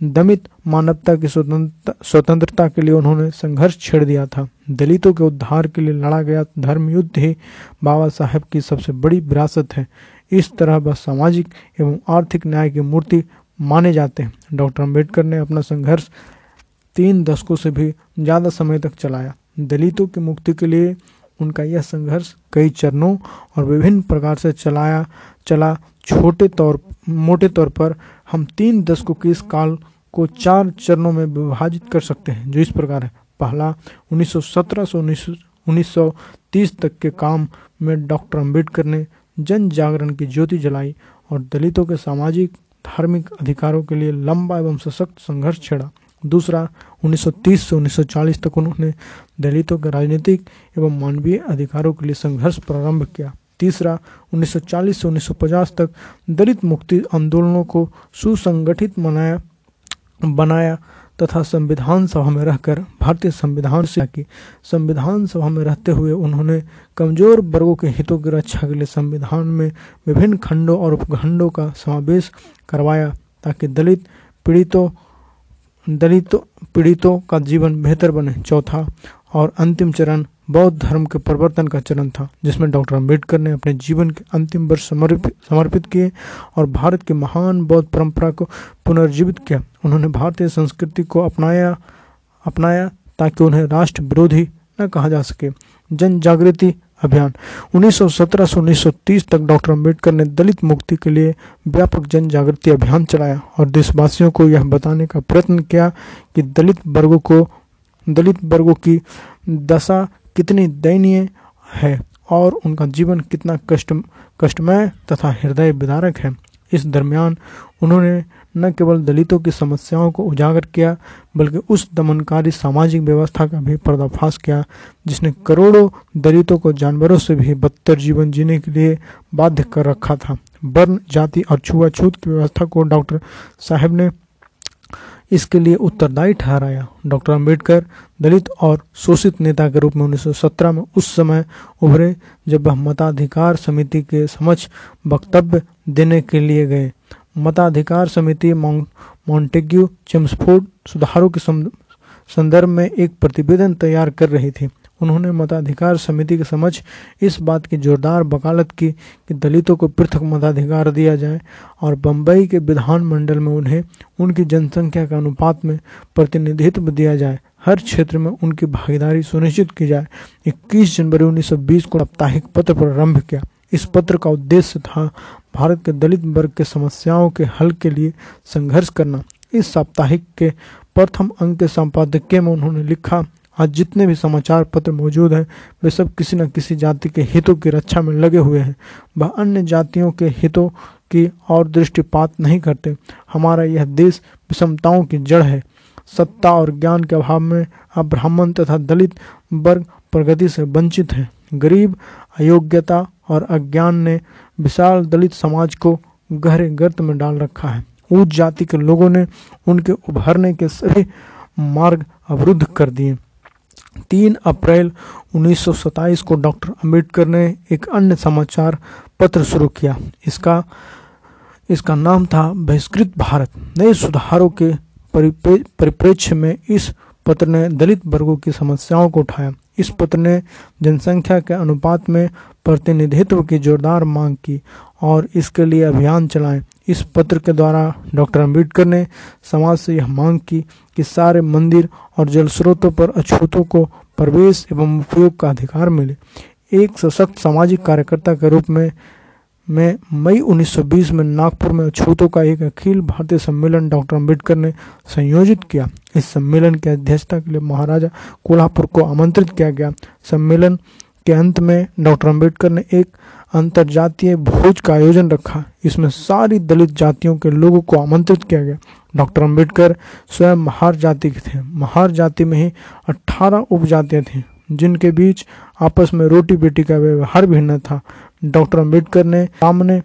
दमित मानवता की स्वतंत्रता के लिए उन्होंने संघर्ष छेड़ दिया था। दलितों के उद्धार के लिए लड़ा गया धर्म युद्ध ही बाबा साहेब की सबसे बड़ी विरासत है। इस तरह वह सामाजिक एवं आर्थिक न्याय की मूर्ति माने जाते हैं। डॉक्टर अंबेडकर ने अपना संघर्ष तीन दशकों से भी ज़्यादा समय तक चलाया। दलितों की मुक्ति के लिए उनका यह संघर्ष कई चरणों और विभिन्न प्रकार से चलाया, चला। छोटे तौर, मोटे तौर पर हम तीन दशकों के इस काल को चार चरणों में विभाजित कर सकते हैं, जो इस प्रकार है। पहला 1917 से 1930 तक के काम में डॉक्टर अंबेडकर ने जन जागरण की ज्योति जलाई और दलितों के सामाजिक, धार्मिक अधिकारों के लिए लंबा एवं सशक्त संघर्ष छेड़ा। दूसरा 1930 से 1940 तक उन्होंने दलितों के राजनीतिक एवं मानवीय अधिकारों के लिए संघर्ष प्रारंभ किया। तीसरा 1940 से 1950 तक दलित मुक्ति आंदोलनों को सुसंगठित मनाया, बनाया तथा संविधान सभा में रहकर, भारतीय संविधान से की संविधान सभा में रहते हुए उन्होंने कमज़ोर वर्गों के हितों की रक्षा के लिए संविधान में विभिन्न खंडों और उपखंडों का समावेश करवाया ताकि दलित पीड़ितों दलित पीड़ितों का जीवन बेहतर बने। चौथा और अंतिम चरण बौद्ध धर्म के परिवर्तन का चरण था, जिसमें डॉक्टर अंबेडकर ने अपने जीवन के अंतिम वर्ष समर्पित समर्पित किए और भारत की महान बौद्ध परंपरा को पुनर्जीवित किया। उन्होंने भारतीय संस्कृति को अपनाया अपनाया ताकि उन्हें राष्ट्र विरोधी न कहा जा सके। जन जागृति अभियान। 1917 से 1930 तक डॉक्टर अंबेडकर ने दलित मुक्ति के लिए व्यापक जन जागृति अभियान चलाया और देशवासियों को यह बताने का प्रयत्न किया कि दलित वर्गों को, दलित वर्गों की दशा कितनी दयनीय है और उनका जीवन कितना कष्ट, कष्टमय तथा हृदय विदारक है। इस दरमियान उन्होंने न केवल दलितों की समस्याओं को उजागर किया, बल्कि उस दमनकारी सामाजिक व्यवस्था का भी पर्दाफाश किया, जिसने करोड़ों दलितों को जानवरों से भी बदतर जीवन जीने के लिए बाध्य कर रखा था। वर्ण जाति और छुआछूत की व्यवस्था को डॉक्टर साहब ने इसके लिए उत्तरदायी ठहराया। डॉक्टर अंबेडकर, दलित और शोषित नेता के रूप में 1917 में उस समय उभरे, जब वह मताधिकार समिति के समक्ष वक्तव्य देने के लिए गए। मताधिकार समिति मॉन्टेग्यू, चेम्सफोर्ड सुधारों के संदर्भ में एक प्रतिवेदन तैयार कर रही थी। उन्होंने मताधिकार समिति के समक्ष इस बात की जोरदार वकालत की कि दलितों को पृथक मताधिकार दिया जाए और बम्बई के विधानमंडल में उन्हें उनकी जनसंख्या के अनुपात में प्रतिनिधित्व दिया जाए। हर क्षेत्र में उनकी भागीदारी सुनिश्चित की जाए। 21 जनवरी 1920 को साप्ताहिक पत्र प्रारंभ किया। इस पत्र का उद्देश्य था भारत के दलित वर्ग के समस्याओं के हल के लिए संघर्ष करना। इस साप्ताहिक के प्रथम अंक के संपादकीय में उन्होंने लिखा आज जितने भी समाचार पत्र मौजूद हैं, वे सब किसी न किसी जाति के हितों की रक्षा में लगे हुए हैं। वह अन्य जातियों के हितों की और दृष्टिपात नहीं करते। हमारा यह देश विषमताओं की जड़ है। सत्ता और ज्ञान के अभाव में अब ब्राह्मण तथा दलित वर्ग प्रगति से वंचित हैं। गरीब, अयोग्यता और अज्ञान ने विशाल दलित समाज को गहरे गर्त में डाल रखा है। ऊंच जाति के लोगों ने उनके उभरने के सभी मार्ग अवरुद्ध कर दिए। तीन अप्रैल 1927 को डॉक्टर अंबेडकर ने एक अन्य समाचार पत्र शुरू किया। इसका इसका नाम था बहिष्कृत भारत। नए सुधारों के परिप्रेक्ष्य में इस पत्र ने दलित वर्गों की समस्याओं को उठाया। इस पत्र ने जनसंख्या के अनुपात में प्रतिनिधित्व की जोरदार मांग की और इसके लिए अभियान चलाए। इस पत्र के द्वारा डॉक्टर अंबेडकर ने समाज से यह मांग की कि सारे मंदिर और जल स्रोतों पर अछूतों को प्रवेश एवं उपयोग का अधिकार मिले। एक सशक्त सामाजिक कार्यकर्ता के रूप में में मई 1920 में नागपुर में अछूतों का एक अखिल भारतीय सम्मेलन डॉक्टर अंबेडकर ने संयोजित किया। इस सम्मेलन की अध्यक्षता के लिए महाराजा कोल्हापुर को आमंत्रित किया गया। सम्मेलन के अंत में डॉक्टर अंबेडकर ने एक अंतरजातीय भोज का आयोजन रखा। इसमें सारी दलित जातियों के लोगों को आमंत्रित किया गया। डॉक्टर अंबेडकर स्वयं महार जाति के थे। महार जाति में ही अट्ठारह उपजातियाँ थीं, जिनके बीच आपस में रोटी बेटी का व्यवहार भिन्न था। डॉक्टर अंबेडकर ने सामने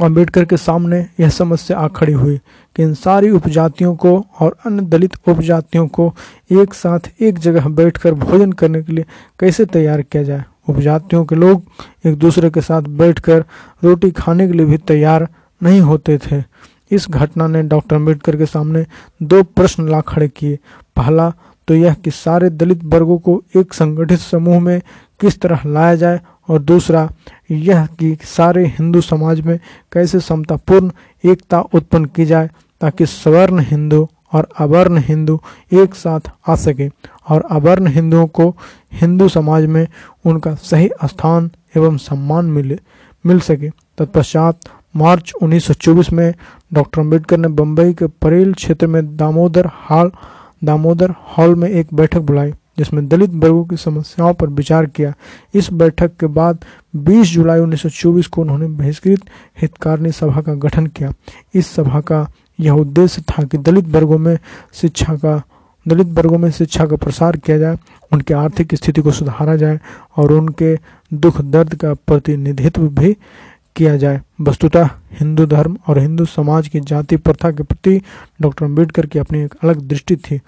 अंबेडकर के सामने यह समस्या आ खड़ी हुई कि इन सारी उपजातियों को और अन्य दलित उपजातियों को एक साथ एक जगह बैठकर भोजन करने के लिए कैसे तैयार किया जाए? उपजातियों के लोग एक दूसरे के साथ बैठकर रोटी खाने के लिए भी तैयार नहीं होते थे। इस घटना ने डॉक्टर अंबेडकर के सामने दो प्रश्न ला खड़े किए। पहला तो यह कि सारे दलित वर्गों को एक संगठित समूह में किस तरह लाया जाए और दूसरा, यह कि सारे हिंदू समाज में कैसे समतापूर्ण एकता उत्पन्न की जाए ताकि सवर्ण हिंदू और अवर्ण हिंदू एक साथ आ सके और अवर्ण हिंदुओं को हिंदू समाज में उनका सही स्थान एवं सम्मान मिले, मिल सके। तत्पश्चात मार्च 1924 में डॉक्टर अंबेडकर ने बम्बई के परेल क्षेत्र में दामोदर हॉल दामोदर हॉल में एक बैठक बुलाई। जिसमें दलित वर्गों की समस्याओं पर विचार किया। इस बैठक के बाद 20 जुलाई 1924 को उन्होंने बहिष्कृत हितकारिणी सभा का गठन किया। इस सभा का यह उद्देश्य था कि दलित वर्गों में शिक्षा का, दलित वर्गों में शिक्षा का प्रसार किया जाए, उनकी आर्थिक स्थिति को सुधारा जाए और उनके दुख दर्द का प्रतिनिधित्व भी किया जाए। वस्तुतः हिंदू धर्म और हिंदू समाज की जाति प्रथा के प्रति डॉक्टर अंबेडकर की अपनी एक अलग दृष्टि थी।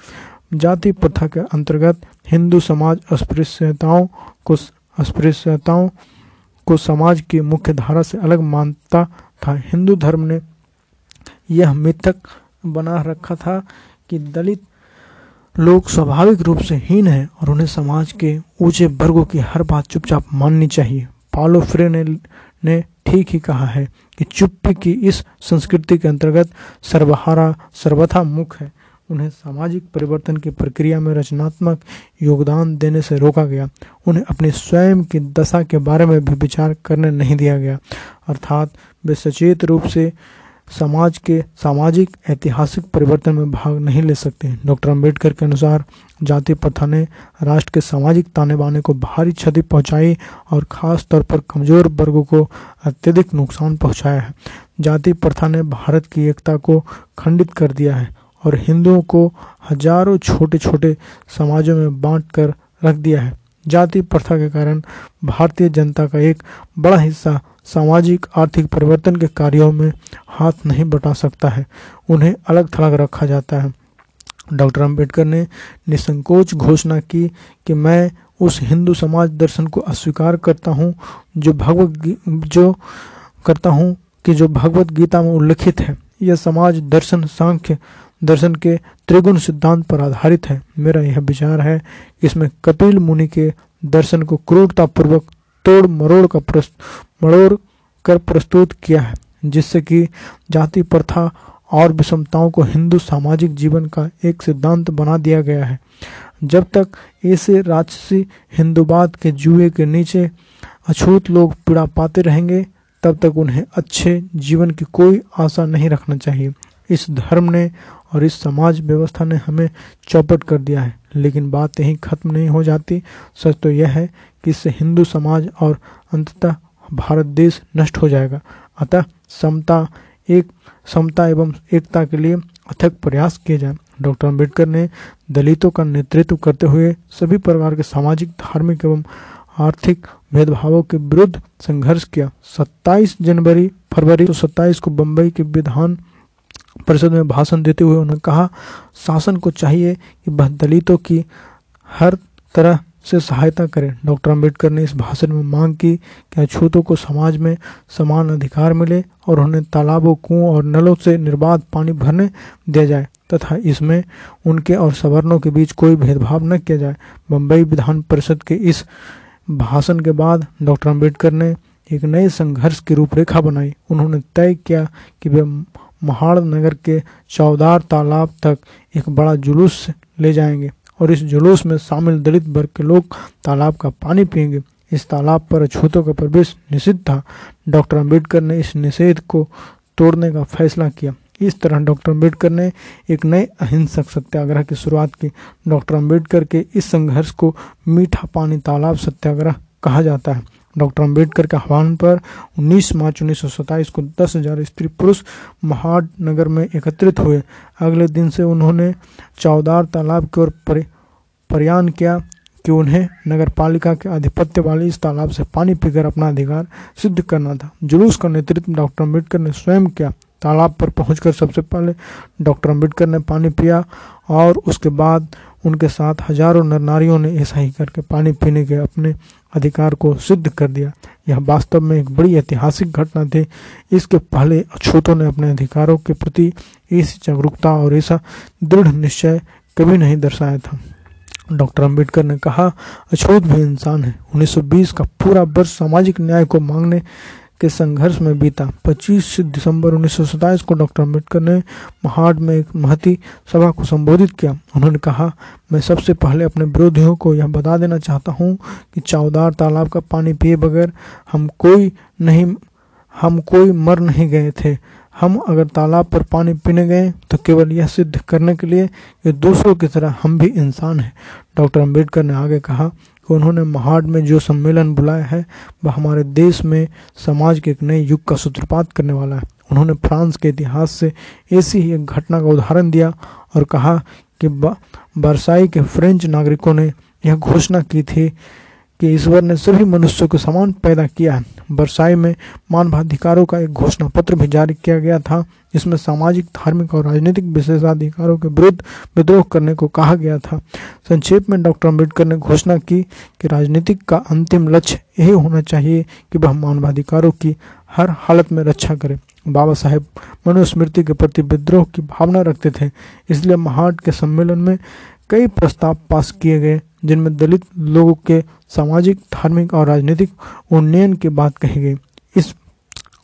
जाति प्रथा के अंतर्गत हिंदू समाज अस्पृश्यताओं को अस्पृश्यताओं को समाज की मुख्य धारा से अलग मानता था। हिंदू धर्म ने यह मिथक बना रखा था कि दलित लोग स्वाभाविक रूप से हीन हैं और उन्हें समाज के ऊँचे वर्गों की हर बात चुपचाप माननी चाहिए। पालो फ्रे ने ने ठीक ही कहा है कि चुप्पी की इस संस्कृति के अंतर्गत सर्वहारा, सर्वथा मुख है। उन्हें सामाजिक परिवर्तन की प्रक्रिया में रचनात्मक योगदान देने से रोका गया। उन्हें अपनी स्वयं की दशा के बारे में भी विचार करने नहीं दिया गया। अर्थात, वे सचेत रूप से समाज के सामाजिक, ऐतिहासिक परिवर्तन में भाग नहीं ले सकते। डॉक्टर अंबेडकर के अनुसार, जाति प्रथा ने राष्ट्र के सामाजिक ताने बाने को भारी क्षति पहुंचाई और खास तौर पर कमज़ोर वर्गों को अत्यधिक नुकसान पहुँचाया है। जाति प्रथा ने भारत की एकता को खंडित कर दिया है। और हिंदुओं को हज़ारों छोटे छोटे समाजों में बांट कर रख दिया है। जाति प्रथा के कारण भारतीय जनता का एक बड़ा हिस्सा सामाजिक, आर्थिक परिवर्तन के कार्यों में हाथ नहीं बटा सकता है। उन्हें अलग थलग रखा जाता है। डॉक्टर अंबेडकर ने निसंकोच घोषणा की कि मैं उस हिंदू समाज दर्शन को अस्वीकार करता हूँ जो भगवत जो करता हूँ कि जो भगवत गीता में उल्लिखित है। यह समाज दर्शन, सांख्य दर्शन के त्रिगुण सिद्धांत पर आधारित है। मेरा यह विचार है कि इसमें कपिल मुनि के दर्शन को क्रूरतापूर्वक तोड़ मरोड़ का मरोड़ कर प्रस्तुत किया है, जिससे कि जाति प्रथा और विषमताओं को हिंदू सामाजिक जीवन का एक सिद्धांत बना दिया गया है। जब तक ऐसे राजसी हिंदुवाद के जुए के नीचे अछूत लोग पीड़ा पाते रहेंगे, तब तक उन्हें अच्छे जीवन की कोई आशा नहीं रखना चाहिए। इस धर्म ने और इस समाज व्यवस्था ने हमें चौपट कर दिया है। लेकिन बात यहीं खत्म नहीं हो जाती। सच तो यह है कि इससे हिंदू समाज और अंततः भारत देश नष्ट हो जाएगा। अतः समता, एक समता एवं एकता के लिए अथक प्रयास किए जाए। डॉक्टर अंबेडकर ने दलितों का नेतृत्व करते हुए सभी प्रकार के सामाजिक, धार्मिक एवं आर्थिक भेदभावों के विरुद्ध संघर्ष किया। 27 जनवरी, फरवरी तो 27 को बम्बई के विधान परिषद में भाषण देते हुए उन्होंने कहा, शासन को चाहिए कि वह दलितों की हर तरह से सहायता करें। डॉक्टर अंबेडकर ने इस भाषण में मांग की कि अछूतों को समाज में समान अधिकार मिले और उन्हें तालाबों, कुओं और नलों से निर्बाध पानी भरने दिया जाए तथा इसमें उनके और सवर्णों के बीच कोई भेदभाव न किया जाए। मुंबई विधान परिषद के इस भाषण के बाद डॉक्टर अंबेडकर ने एक नए संघर्ष की रूपरेखा बनाई। उन्होंने तय किया कि वे महाड़ नगर के चौदार तालाब तक एक बड़ा जुलूस ले जाएँगे और इस जुलूस में शामिल दलित वर्ग के लोग तालाब का पानी पिएँगे इस तालाब पर अछूतों का प्रवेश निषिद्ध था। डॉक्टर अंबेडकर ने इस निषेध को तोड़ने का फैसला किया। इस तरह डॉक्टर अंबेडकर ने एक नए अहिंसक सत्याग्रह की शुरुआत की। डॉक्टर अंबेडकर के इस संघर्ष को मीठा पानी तालाब सत्याग्रह कहा जाता है। डॉक्टर अंबेडकर के आह्वान पर 19 मार्च उन्नीस सौ सताईस को दस हज़ार स्त्री पुरुष महाड नगर में एकत्रित हुए। अगले दिन से उन्होंने चौदार तालाब की ओर प्रयाण किया कि उन्हें नगर पालिका के आधिपत्य वाले इस तालाब से पानी पीकर अपना अधिकार सिद्ध करना था। जुलूस का नेतृत्व डॉक्टर अंबेडकर ने स्वयं किया। तालाब पर पहुंचकर सबसे पहले डॉक्टर अंबेडकर ने पानी पिया और उसके बाद उनके साथ हज़ारों नर नारियों ने ऐसा ही करके पानी पीने के अपने अधिकार को सिद्ध कर दिया। यह वास्तव में एक बड़ी ऐतिहासिक घटना थी। इसके पहले अछूतों ने अपने अधिकारों के प्रति ऐसी जागरूकता और ऐसा दृढ़ निश्चय कभी नहीं दर्शाया था। डॉक्टर अंबेडकर ने कहा, अछूत भी इंसान है। 1920 का पूरा वर्ष सामाजिक न्याय को मांगने के संघर्ष में बीता। 25 दिसंबर उन्नीस को डॉक्टर अंबेडकर ने महाड में एक महती सभा को संबोधित किया। उन्होंने कहा, मैं सबसे पहले अपने विरोधियों को यह बता देना चाहता हूँ कि चावदार तालाब का पानी पिए बगैर हम कोई नहीं, हम कोई मर नहीं गए थे। हम अगर तालाब पर पानी पीने गए तो केवल यह सिद्ध करने के लिए कि दूसरों की तरह हम भी इंसान हैं। डॉक्टर अंबेडकर ने आगे कहा उन्होंने महाड में जो सम्मेलन बुलाया है, वह हमारे देश में समाज के एक नए युग का सूत्रपात करने वाला है। उन्होंने फ्रांस के इतिहास से ऐसी ही एक घटना का उदाहरण दिया और कहा कि बरसाई के फ्रेंच नागरिकों ने यह घोषणा की थी कि ईश्वर ने सभी मनुष्यों को समान पैदा किया है। बरसाई में मानवाधिकारों का एक घोषणा पत्र भी जारी किया गया था जिसमें सामाजिक, धार्मिक और राजनीतिक विशेषाधिकारों के विरुद्ध विद्रोह करने को कहा गया था। संक्षेप में डॉक्टर अंबेडकर ने घोषणा की कि राजनीतिक का अंतिम लक्ष्य यही होना चाहिए कि वह मानवाधिकारों की हर हालत में रक्षा करे। बाबा साहेब मनुस्मृति के प्रति विद्रोह की भावना रखते थे, इसलिए महाट के सम्मेलन में कई प्रस्ताव पास किए गए, जिनमें दलित लोगों के सामाजिक, धार्मिक और राजनीतिक उन्नयन की बात कही गई।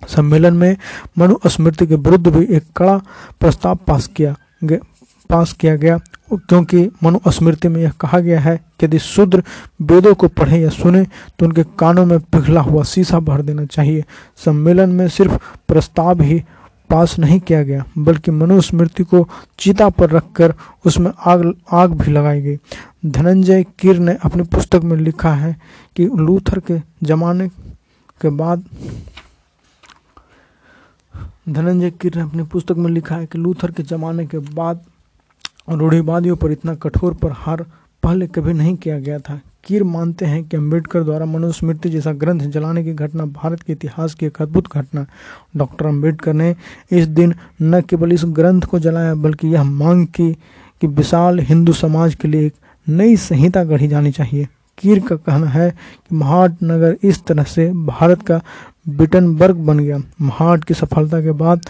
सम्मेलन में मनु स्मृति के विरुद्ध भी एक कड़ा प्रस्ताव पास किया गया पास किया गया। क्योंकि मनु स्मृति में यह कहा गया है कि यदि शूद्र वेदों को पढ़े या सुने तो उनके कानों में पिघला हुआ शीशा भर देना चाहिए। सम्मेलन में सिर्फ़ प्रस्ताव ही पास नहीं किया गया, बल्कि मनुस्मृति को चिता पर रखकर उसमें आग आग भी लगाई गई। धनंजय किर ने अपनी पुस्तक में लिखा है कि लूथर के जमाने के बाद धनंजय किर ने अपनी पुस्तक में लिखा है कि लूथर के जमाने के बाद रूढ़ीवादियों पर इतना कठोर प्रहार पहले कभी नहीं किया गया था। कीर मानते हैं कि अंबेडकर द्वारा मनुस्मृति जैसा ग्रंथ जलाने की घटना भारत के इतिहास की एक अद्भुत घटना। डॉक्टर अंबेडकर ने इस दिन न केवल इस ग्रंथ को जलाया, बल्कि यह मांग की कि विशाल हिंदू समाज के लिए एक नई संहिता गढ़ी जानी चाहिए। कीर का कहना है कि महाट नगर इस तरह से भारत का बिटनबर्ग बन गया। महाट की सफलता के बाद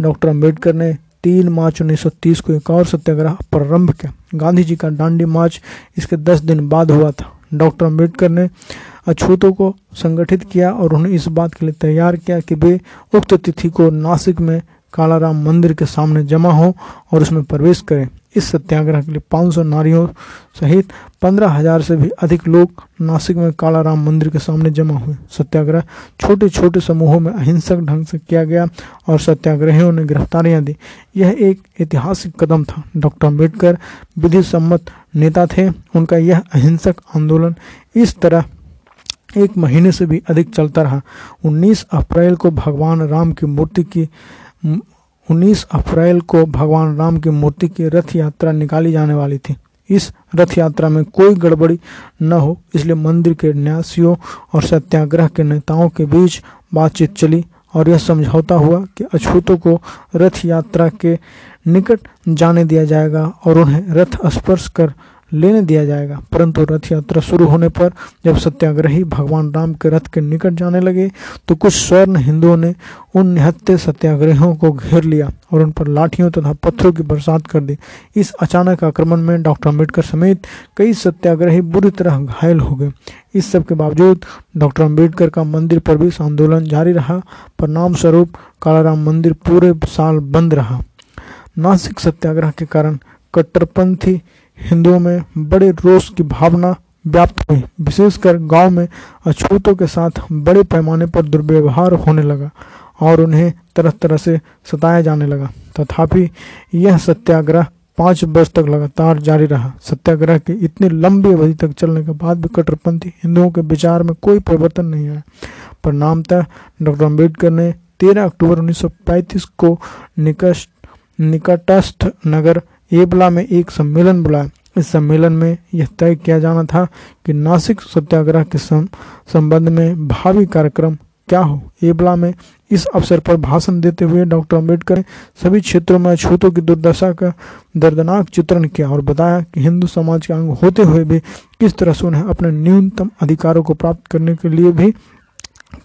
डॉक्टर अंबेडकर ने तीन मार्च 1930 को एक और सत्याग्रह प्रारंभ किया। गांधी जी का डांडी मार्च इसके दस दिन बाद हुआ था। डॉक्टर अंबेडकर ने अछूतों को संगठित किया और उन्हें इस बात के लिए तैयार किया कि वे उक्त तिथि को नासिक में कालाराम मंदिर के सामने जमा हो और उसमें प्रवेश करें। इस सत्याग्रह के लिए 500 नारियों सहित पंद्रह हज़ार से भी अधिक लोग नासिक में कालाराम मंदिर के सामने जमा हुए। सत्याग्रह छोटे छोटे समूहों में अहिंसक ढंग से किया गया और सत्याग्रहियों ने गिरफ्तारियाँ दी। यह एक ऐतिहासिक कदम था। डॉक्टर अंबेडकर विधि सम्मत नेता थे। उनका यह अहिंसक आंदोलन इस तरह एक महीने से भी अधिक चलता रहा। 19 अप्रैल को भगवान राम की मूर्ति की 19 अप्रैल को भगवान राम की मूर्ति की रथ यात्रा निकाली जाने वाली थी। इस रथ यात्रा में कोई गड़बड़ी न हो, इसलिए मंदिर के न्यासियों और सत्याग्रह के नेताओं के बीच बातचीत चली और यह समझौता हुआ कि अछूतों को रथ यात्रा के निकट जाने दिया जाएगा और उन्हें रथ स्पर्श कर लेने दिया जाएगा। परंतु रथ यात्रा शुरू होने पर जब सत्याग्रही भगवान राम के रथ के निकट जाने लगे तो कुछ स्वर्ण हिंदुओं ने उन निहत्ते सत्याग्रहियों को घेर लिया और उन पर लाठियों तथा पत्थरों की बरसात कर दी। इस अचानक आक्रमण में डॉक्टर अंबेडकर समेत कई सत्याग्रही बुरी तरह घायल हो गए। इस सब के बावजूद डॉक्टर अंबेडकर का मंदिर पर भी आंदोलन जारी रहा। परिणाम स्वरूप कालाराम मंदिर पूरे साल बंद रहा। नासिक सत्याग्रह के कारण कट्टरपंथी हिंदुओं में बड़े रोष की भावना व्याप्त हुई। विशेषकर गाँव में अछूतों के साथ बड़े पैमाने पर दुर्व्यवहार होने लगा और उन्हें तरह तरह से सताया जाने लगा। तथापि यह सत्याग्रह पाँच वर्ष तक लगातार जारी रहा। सत्याग्रह के इतनी लंबी अवधि तक चलने के बाद भी कट्टरपंथी हिंदुओं के विचार में कोई परिवर्तन नहीं आया। परिणामतः डॉक्टर अंबेडकर ने 13 अक्टूबर 1935 को निकट निकटस्थ नगर एबला में एक सम्मेलन बुलाया इस सम्मेलन में यह तय किया जाना था कि नासिक सत्याग्रह के संबंध में भावी कार्यक्रम क्या हो। एबला में इस अवसर पर भाषण देते हुए डॉक्टर अंबेडकर ने सभी क्षेत्रों में अछूतों की दुर्दशा का दर्दनाक चित्रण किया और बताया कि हिंदू समाज के अंग होते हुए भी किस तरह से उन्हें अपने न्यूनतम अधिकारों को प्राप्त करने के लिए भी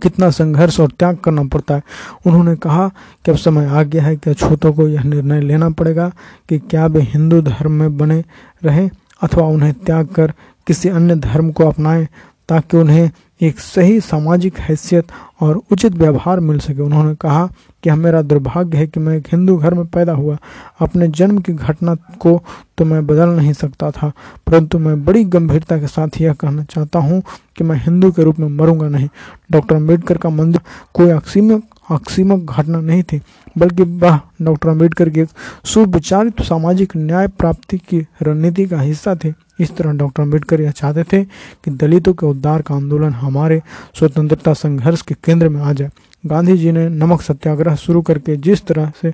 कितना संघर्ष और त्याग करना पड़ता है। उन्होंने कहा कि अब समय आ गया है कि अछूतों को यह निर्णय लेना पड़ेगा कि क्या वे हिंदू धर्म में बने रहें अथवा उन्हें त्याग कर किसी अन्य धर्म को अपनाएँ ताकि उन्हें एक सही सामाजिक हैसियत और उचित व्यवहार मिल सके। उन्होंने कहा कि हम मेरा दुर्भाग्य है कि मैं एक हिंदू घर में पैदा हुआ। अपने जन्म की घटना को तो मैं बदल नहीं सकता था, परंतु मैं बड़ी गंभीरता के साथ यह कहना चाहता हूँ कि मैं हिंदू के रूप में मरूँगा नहीं। डॉक्टर अंबेडकर का मंदिर कोई अक्सीमक आकस्मिक घटना नहीं थी, बल्कि वह डॉक्टर अंबेडकर की एक सुविचारित सामाजिक न्याय प्राप्ति की रणनीति का हिस्सा थे। इस तरह डॉक्टर अंबेडकर यह चाहते थे कि दलितों के उद्धार का आंदोलन हमारे स्वतंत्रता संघर्ष के केंद्र में आ जाए। गांधी जी ने नमक सत्याग्रह शुरू करके जिस तरह से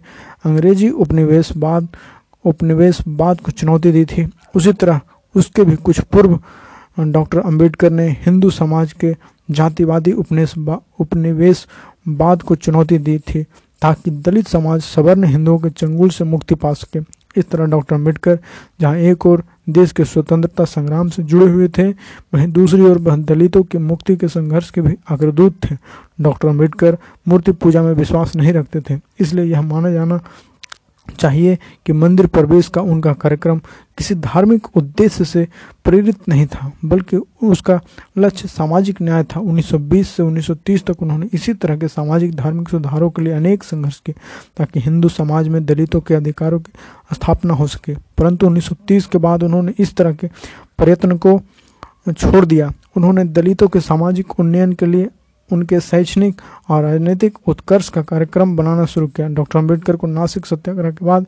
अंग्रेज़ी उपनिवेशवाद उपनिवेशवाद को चुनौती दी थी, उसी तरह उसके भी कुछ पूर्व डॉक्टर अंबेडकर ने हिंदू समाज के जातिवादी उपनिवेश उपनिवेशवाद को चुनौती दी थी ताकि दलित समाज सवर्ण हिंदुओं के चंगुल से मुक्ति पा सके। इस तरह डॉक्टर अंबेडकर जहाँ एक और देश के स्वतंत्रता संग्राम से जुड़े हुए थे। वहीं दूसरी ओर वह दलितों के मुक्ति के संघर्ष के भी अग्रदूत थे। डॉक्टर अंबेडकर मूर्ति पूजा में विश्वास नहीं रखते थे, इसलिए यह माना जाना चाहिए कि मंदिर प्रवेश का उनका कार्यक्रम किसी धार्मिक उद्देश्य से प्रेरित नहीं था, बल्कि उसका लक्ष्य सामाजिक न्याय था। 1920 से 1930 तक उन्होंने इसी तरह के सामाजिक धार्मिक सुधारों के लिए अनेक संघर्ष किए, ताकि हिंदू समाज में दलितों के अधिकारों की स्थापना हो सके। परंतु 1930 के बाद उन्होंने इस तरह के प्रयत्न को छोड़ दिया। उन्होंने दलितों के सामाजिक उन्नयन के लिए उनके शैक्षणिक और राजनीतिक उत्कर्ष का कार्यक्रम बनाना शुरू किया। डॉक्टर अंबेडकर को नासिक सत्याग्रह के बाद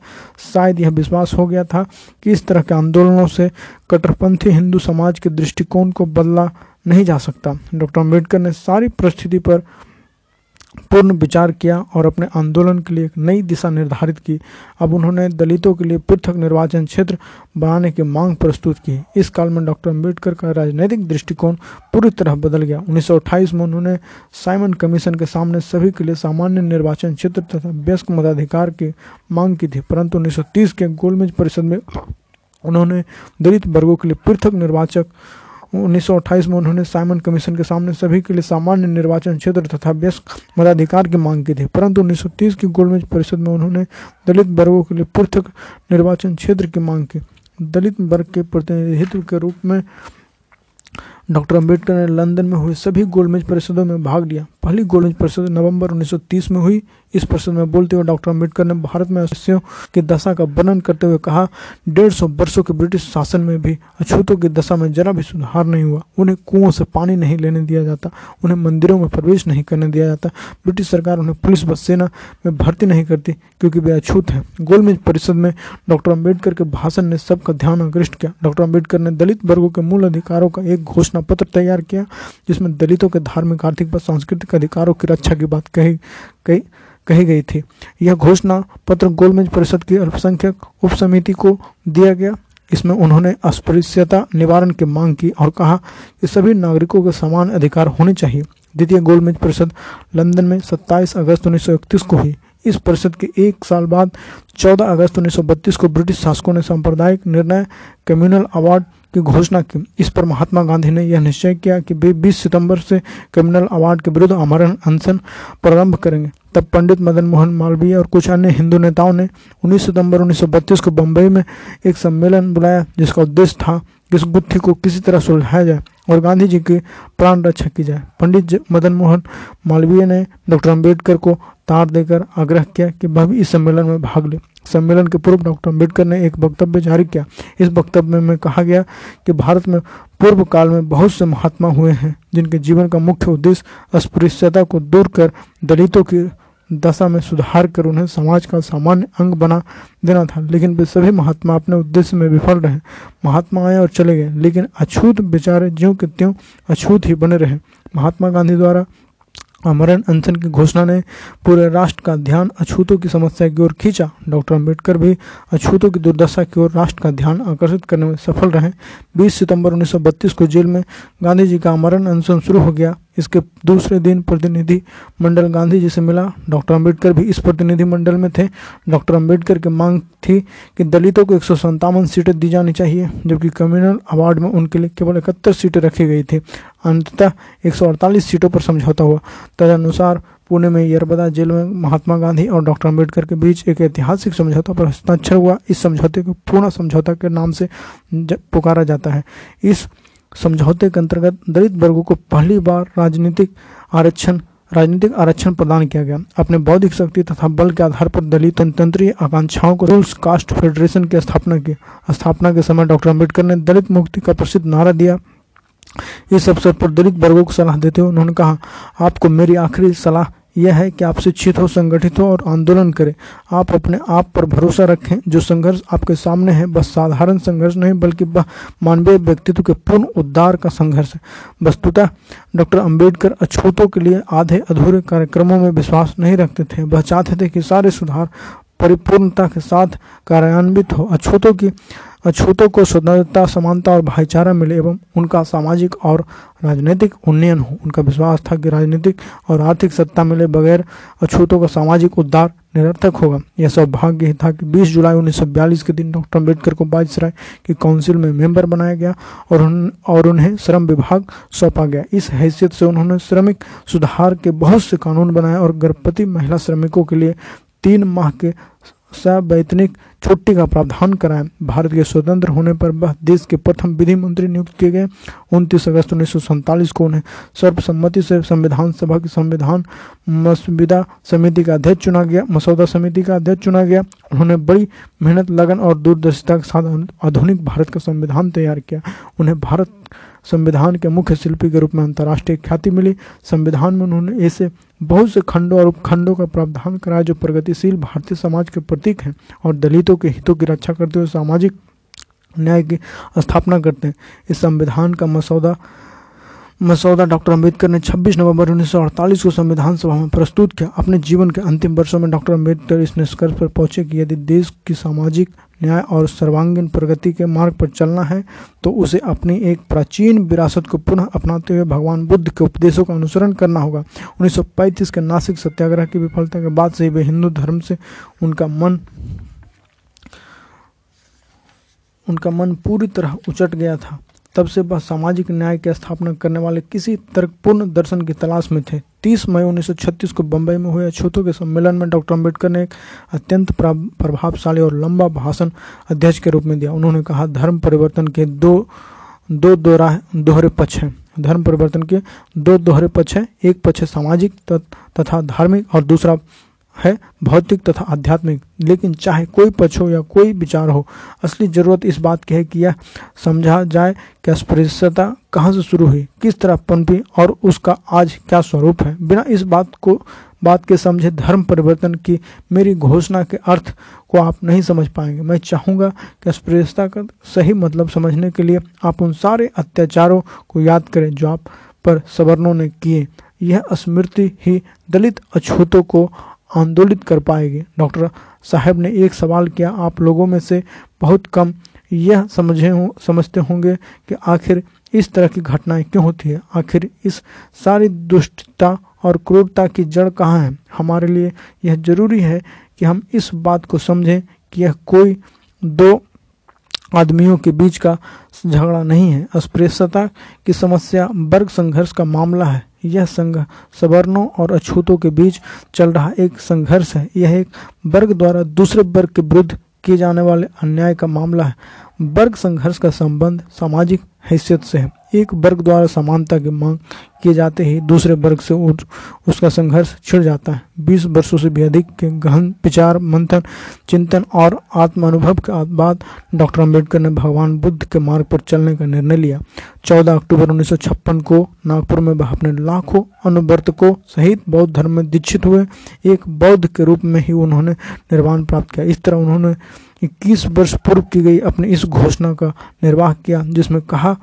शायद यह विश्वास हो गया था कि इस तरह के आंदोलनों से कट्टरपंथी हिंदू समाज के दृष्टिकोण को बदला नहीं जा सकता। डॉक्टर अंबेडकर ने सारी परिस्थिति पर पूर्ण विचार किया और अपने आंदोलन के लिए एक नई दिशा निर्धारित की। अब उन्होंने दलितों के लिए पृथक निर्वाचन क्षेत्र बनाने की मांग प्रस्तुत की। इस काल में डॉक्टर अंबेडकर का राजनीतिक दृष्टिकोण पूरी तरह बदल गया। उन्नीस सौ अट्ठाईस में उन्होंने साइमन कमीशन के सामने सभी के लिए सामान्य निर्वाचन क्षेत्र तथा व्यस्क मताधिकार की मांग की थी, परंतु उन्नीस सौ तीस के गोलमेज परिषद में उन्होंने दलित वर्गों के लिए पृथक निर्वाचक 1928 में उन्होंने साइमन कमीशन के सामने सभी के लिए सामान्य निर्वाचन क्षेत्र तथा व्यस्क मताधिकार की मांग की थी। परंतु 1930 की गोलमेज परिषद में उन्होंने दलित वर्गों के लिए पृथक निर्वाचन क्षेत्र की मांग की। दलित वर्ग के प्रतिनिधित्व के रूप में डॉक्टर अंबेडकर ने लंदन में हुए सभी गोलमेज परिषदों में भाग लिया। पहली गोलमेज परिषद नवंबर 1930 में हुई। इस परिषद में बोलते हुए डॉक्टर अंबेडकर ने भारत में अस्यों की दशा का वर्णन करते हुए कहा, डेढ़ सौ वर्षों के ब्रिटिश शासन में भी अछूतों की दशा में जरा भी सुधार नहीं हुआ। उन्हें कुओं से पानी नहीं लेने दिया जाता, उन्हें मंदिरों में प्रवेश नहीं करने दिया जाता। ब्रिटिश सरकार उन्हें पुलिस व सेना में भर्ती नहीं करती क्योंकि वे अछूत हैं। गोलमेज परिषद में डॉक्टर अंबेडकर के भाषण ने सबका ध्यान आकृष्ट किया। डॉक्टर अंबेडकर ने दलित वर्गों के मूल अधिकारों का एक घोषणा पत्र तैयार किया, जिसमें दलितों के धार्मिक, आर्थिक व सांस्कृतिक अधिकारों की रक्षा की बात कही कही कही गई थी। यह घोषणा पत्र गोलमेज परिषद की अल्पसंख्यक उप समिति को दिया गया। इसमें उन्होंने अस्पृश्यता निवारण की मांग की और कहा कि सभी नागरिकों के समान अधिकार होने चाहिए। द्वितीय गोलमेज परिषद लंदन में 27 अगस्त 1931 को हुई। इस परिषद के एक साल बाद 14 अगस्त 1932 को ब्रिटिश शासकों ने सांप्रदायिक निर्णय कम्युनल अवार्ड की घोषणा की। इस पर महात्मा गांधी ने यह निश्चय किया कि वे 20 सितंबर से क्रिमिनल अवार्ड के विरुद्ध आमरण अनशन प्रारंभ करेंगे। तब पंडित मदन मोहन मालवीय और कुछ अन्य हिंदू नेताओं ने 19 सितंबर 1932 को बम्बई में एक सम्मेलन बुलाया, जिसका उद्देश्य था कि इस गुत्थी को किसी तरह सुलझाया जाए और गांधी जी की प्राण रक्षा की जाए। पंडित मदन मोहन मालवीय ने डॉक्टर अंबेडकर को तार देकर आग्रह किया कि वह भी इस सम्मेलन में भाग ले। सम्मेलन के पूर्व डॉक्टर अंबेडकर ने एक वक्तव्य जारी किया। इस वक्तव्य में कहा गया कि भारत में पूर्व काल में बहुत से महात्मा हुए हैं, जिनके जीवन का मुख्य उद्देश्य अस्पृश्यता को दूर कर, दलितों की दशा में सुधार कर उन्हें समाज का सामान्य अंग बना देना था। लेकिन वे सभी महात्मा अपने उद्देश्य में विफल रहे। महात्मा आए और चले गए, लेकिन अछूत बेचारे ज्यों के त्यों अछूत ही बने रहे। महात्मा गांधी द्वारा अमरण अनशन की घोषणा ने पूरे राष्ट्र का ध्यान अछूतों की समस्या की ओर खींचा। डॉक्टर अंबेडकर भी अछूतों की दुर्दशा की ओर राष्ट्र का ध्यान आकर्षित करने में सफल रहे। 20 सितंबर 1932 को जेल में गांधी जी का अमरण अनशन शुरू हो गया। इसके दूसरे दिन प्रतिनिधि मंडल गांधी जी से मिला। डॉक्टर अंबेडकर भी इस प्रतिनिधि मंडल में थे। डॉक्टर अंबेडकर की मांग थी कि दलितों को एक सीटें दी जानी चाहिए, जबकि कम्युनल अवार्ड में उनके लिए केवल इकहत्तर सीटें रखी गई थी। अंततः 148 सीटों पर समझौता हुआ। तदनुसार पुणे में यरबदा जेल में महात्मा गांधी और डॉक्टर अंबेडकर के बीच एक ऐतिहासिक समझौता पर हस्ताक्षर हुआ। इस समझौते को पूर्ण समझौता के नाम से पुकारा जाता है। इस समझौते के अंतर्गत दलित वर्गों को पहली बार राजनीतिक आरक्षण राजनीतिक आरक्षण प्रदान किया गया। अपने बौद्धिक शक्ति तथा बल के आधार पर दलित तंत्रीय आकांक्षाओं को रूल्स कास्ट फेडरेशन की स्थापना की स्थापना के समय डॉक्टर अंबेडकर ने दलित मुक्ति का प्रसिद्ध नारा दिया। इस अवसर पर दलित वर्गों को सलाह देते हुए उन्होंने कहा, आपको मेरी आखिरी सलाह यह है कि आप शिक्षित हो, संगठित हो और आंदोलन करें। आप अपने आप पर भरोसा रखें। जो संघर्ष आपके सामने है बस साधारण संघर्ष नहीं, बल्कि वह मानवीय व्यक्तित्व के पूर्ण उद्धार का संघर्ष है। वस्तुतः, डॉक्टर अंबेडकर अछूतों के लिए आधे अधूरे कार्यक्रमों में विश्वास नहीं रखते थे। वह चाहते थे कि सारे सुधार, परिपूर्णता के साथ कार्यान्वित हो। अछूतों की अछूतों को स्वतंत्रता समानता और भाईचारा मिले एवं उनका सामाजिक और राजनीतिक उन्नयन हो। उनका विश्वास था कि राजनीतिक और आर्थिक सत्ता मिले बगैर अछूतों का सामाजिक उद्धार निरर्थक होगा। यह सौभाग्य था कि 20 जुलाई 1942 के दिन डॉक्टर अंबेडकर को बाईसराय की काउंसिल में मेंबर बनाया गया और उन, और उन्हें श्रम विभाग सौंपा गया। इस हैसियत से उन्होंने श्रमिक सुधार के बहुत से कानून बनाए और गर्भवती महिला श्रमिकों के लिए तीन माह के सवैतनिक छुट्टी का प्रावधान कराया भारत के स्वतंत्र होने पर वह देश के प्रथम विधि मंत्री नियुक्त किए गए। उनतीस अगस्त उन्नीस को उन्हें सर्वसम्मति से संविधान सभा की संविधान मसविदा समिति का अध्यक्ष चुना गया। मसौदा समिति का अध्यक्ष चुना गया। उन्होंने बड़ी मेहनत, लगन और दूरदर्शिता के साथ आधुनिक भारत का संविधान तैयार किया। उन्हें भारत संविधान के मुख्य शिल्पी के रूप में अंतर्राष्ट्रीय ख्याति मिली। संविधान में उन्होंने ऐसे बहुत से खंडों और उपखंडों का प्रावधान कराया जो प्रगतिशील भारतीय समाज के प्रतीक हैं और दलितों के हितों की रक्षा करते हुए सामाजिक न्याय की स्थापना करते हैं। इस संविधान का मसौदा मसौदा डॉक्टर अंबेडकर ने 26 नवंबर 1948 को संविधान सभा में प्रस्तुत किया। अपने जीवन के अंतिम वर्षों में डॉक्टर अंबेडकर इस निष्कर्ष पर पहुँचे कि यदि देश की सामाजिक न्याय और सर्वांगीण प्रगति के मार्ग पर चलना है तो उसे अपनी एक प्राचीन विरासत को पुनः अपनाते हुए भगवान बुद्ध के उपदेशों का अनुसरण करना होगा। 1935 के नासिक सत्याग्रह की विफलता के बाद से ही वे हिंदू धर्म से उनका मन उनका मन पूरी तरह उचट गया था। तब से वह सामाजिक न्याय की स्थापना करने वाले किसी तर्कपूर्ण दर्शन की तलाश में थे। 30 मई 1936 को बंबई में हुए अछूतों के सम्मेलन में डॉक्टर अंबेडकर ने एक अत्यंत प्रभावशाली और लंबा भाषण अध्यक्ष के रूप में दिया। उन्होंने कहा, धर्म परिवर्तन के दो दो दोहरा दोहरे पक्ष हैं। धर्म परिवर्तन के दो दोहरे पक्ष हैं। एक पक्ष सामाजिक तथा धार्मिक और दूसरा है, भौतिक तथा आध्यात्मिक। लेकिन चाहे कोई पक्ष हो या कोई विचार हो, असली ज़रूरत इस बात की है कि यह समझा जाए कि अस्पृश्यता कहाँ से शुरू हुई, किस तरह पनपी और उसका आज क्या स्वरूप है। बिना इस बात को, बात के समझे धर्म परिवर्तन की मेरी घोषणा के अर्थ को आप नहीं समझ पाएँगे। मैं चाहूँगा कि अस्पृश्यता का सही मतलब समझने के लिए आप उन सारे अत्याचारों को याद करें जो आप पर सवर्णों ने किए। यह स्मृति ही दलित अछूतों को आंदोलित कर पाएगी। डॉक्टर साहब ने एक सवाल किया, आप लोगों में से बहुत कम यह समझे हो, समझते होंगे कि आखिर इस तरह की घटनाएँ क्यों होती है? आखिर इस सारी दुष्टता और क्रूरता की जड़ कहाँ है? हमारे लिए यह ज़रूरी है कि हम इस बात को समझें कि यह कोई दो आदमियों के बीच का झगड़ा नहीं है। अस्पृश्यता की समस्या, वर्ग संघर्ष का मामला है। यह संघ सवर्णों और अछूतों के बीच चल रहा एक संघर्ष है। यह एक वर्ग द्वारा दूसरे वर्ग के विरुद्ध किए जाने वाले अन्याय का मामला है। वर्ग संघर्ष का संबंध सामाजिक हैसियत से है। एक वर्ग द्वारा समानता की मांग किए जाते ही, दूसरे वर्ग से उसका संघर्ष छिड़ जाता है। बीस वर्षों से भी अधिक के गहन विचार, मंथन, चिंतन और आत्म अनुभव के बाद डॉक्टर अंबेडकर ने भगवान बुद्ध के मार्ग पर चलने का निर्णय लिया। 14 अक्टूबर उन्नीस सौ छप्पन को नागपुर में वह अपने लाखों अनुवर्तकों सहित बौद्ध धर्म में दीक्षित हुए। एक बौद्ध के रूप में ही उन्होंने निर्वाण प्राप्त किया। इस तरह उन्होंने इक्कीस वर्ष पूर्व की गई अपनी इस घोषणा का निर्वाह किया, जिसमें कहा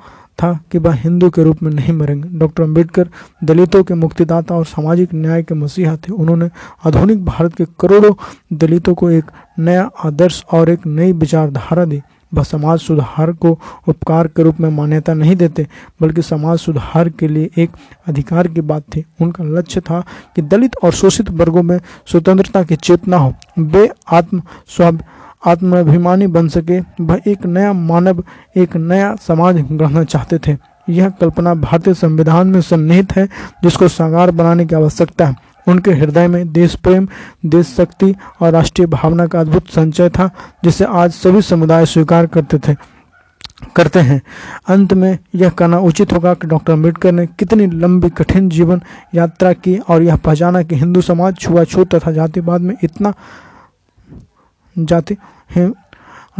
था कि वह हिंदू के रूप में नहीं मरेंगे। डॉक्टर अंबेडकर दलितों के मुक्तिदाता और सामाजिक न्याय के मसीहा थे। उन्होंने आधुनिक भारत के करोड़ों दलितों को एक नया आदर्श और एक नई विचारधारा दी। वह समाज सुधार को उपकार के रूप में मान्यता नहीं देते, बल्कि समाज सुधार के लिए एक अधिकार की बात थी। उनका लक्ष्य था कि दलित और शोषित वर्गों में स्वतंत्रता की चेतना हो। वे आत्म स्व आत्माभिमानी बन सके। वह एक नया मानव, एक नया समाज गढ़ना चाहते थे। यह कल्पना भारतीय संविधान में सन्निहित है, जिसको साकार बनाने की आवश्यकता है। उनके हृदय में देश प्रेम, देश शक्ति और राष्ट्रीय भावना का अद्भुत संचय था, जिसे आज सभी समुदाय स्वीकार करते थे, करते हैं। अंत में यह कहना उचित होगा कि डॉक्टर अंबेडकर ने कितनी लंबी, कठिन जीवन यात्रा की और यह पहचाना कि हिंदू समाज छुआछूत तथा जातिवाद में इतना जाति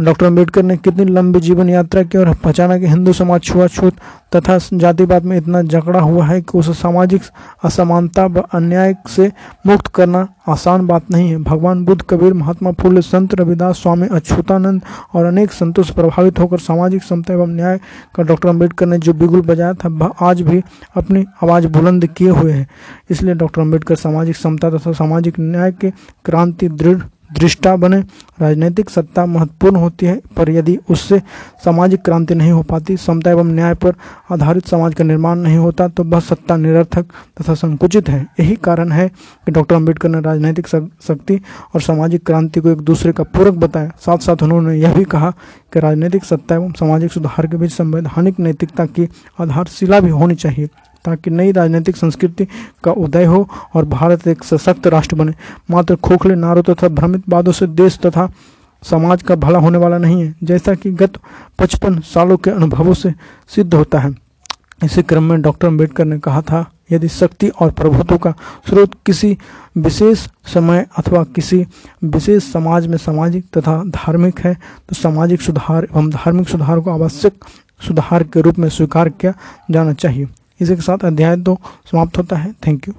डॉक्टर अंबेडकर ने कितनी लंबी जीवन यात्रा की और पहचाना कि हिंदू समाज छुआछूत तथा जातिवाद में इतना जकड़ा हुआ है कि उसे सामाजिक असमानता व अन्याय से मुक्त करना आसान बात नहीं है। भगवान बुद्ध, कबीर, महात्मा फूले, संत रविदास स्वामी अच्युतानंद और अनेक संतों से प्रभावित होकर सामाजिक समता एवं न्याय का डॉक्टर अंबेडकर ने जो बिगुल बजाया था आज भी अपनी आवाज़ बुलंद किए हुए है। इसलिए डॉक्टर अंबेडकर सामाजिक समता तथा सामाजिक न्याय के क्रांति दृढ़, दृष्टा बने राजनीतिक सत्ता महत्वपूर्ण होती है, पर यदि उससे सामाजिक क्रांति नहीं हो पाती, समता एवं न्याय पर आधारित समाज का निर्माण नहीं होता तो वह सत्ता निरर्थक तथा संकुचित है। यही कारण है कि डॉक्टर अंबेडकर ने राजनीतिक शक्ति और सामाजिक क्रांति को एक दूसरे का पूरक बताया। साथ साथ उन्होंने यह भी कहा कि राजनीतिक सत्ता एवं सामाजिक सुधार के बीच संवैधानिक नैतिकता की आधारशिला भी होनी चाहिए। ताकि नई राजनीतिक संस्कृति का उदय हो और भारत एक सशक्त राष्ट्र बने। मात्र खोखले नारों तथा भ्रमित वादों से देश तथा समाज का भला होने वाला नहीं है, जैसा कि गत पचपन सालों के अनुभवों से सिद्ध होता है। इसी क्रम में डॉक्टर अंबेडकर ने कहा था, यदि शक्ति और प्रभुत्व का स्रोत किसी विशेष समय अथवा किसी विशेष समाज में सामाजिक तथा धार्मिक है तो सामाजिक सुधार एवं धार्मिक सुधार को आवश्यक सुधार के रूप में स्वीकार किया जाना चाहिए। इसी के साथ अध्याय तो समाप्त होता है। Thank you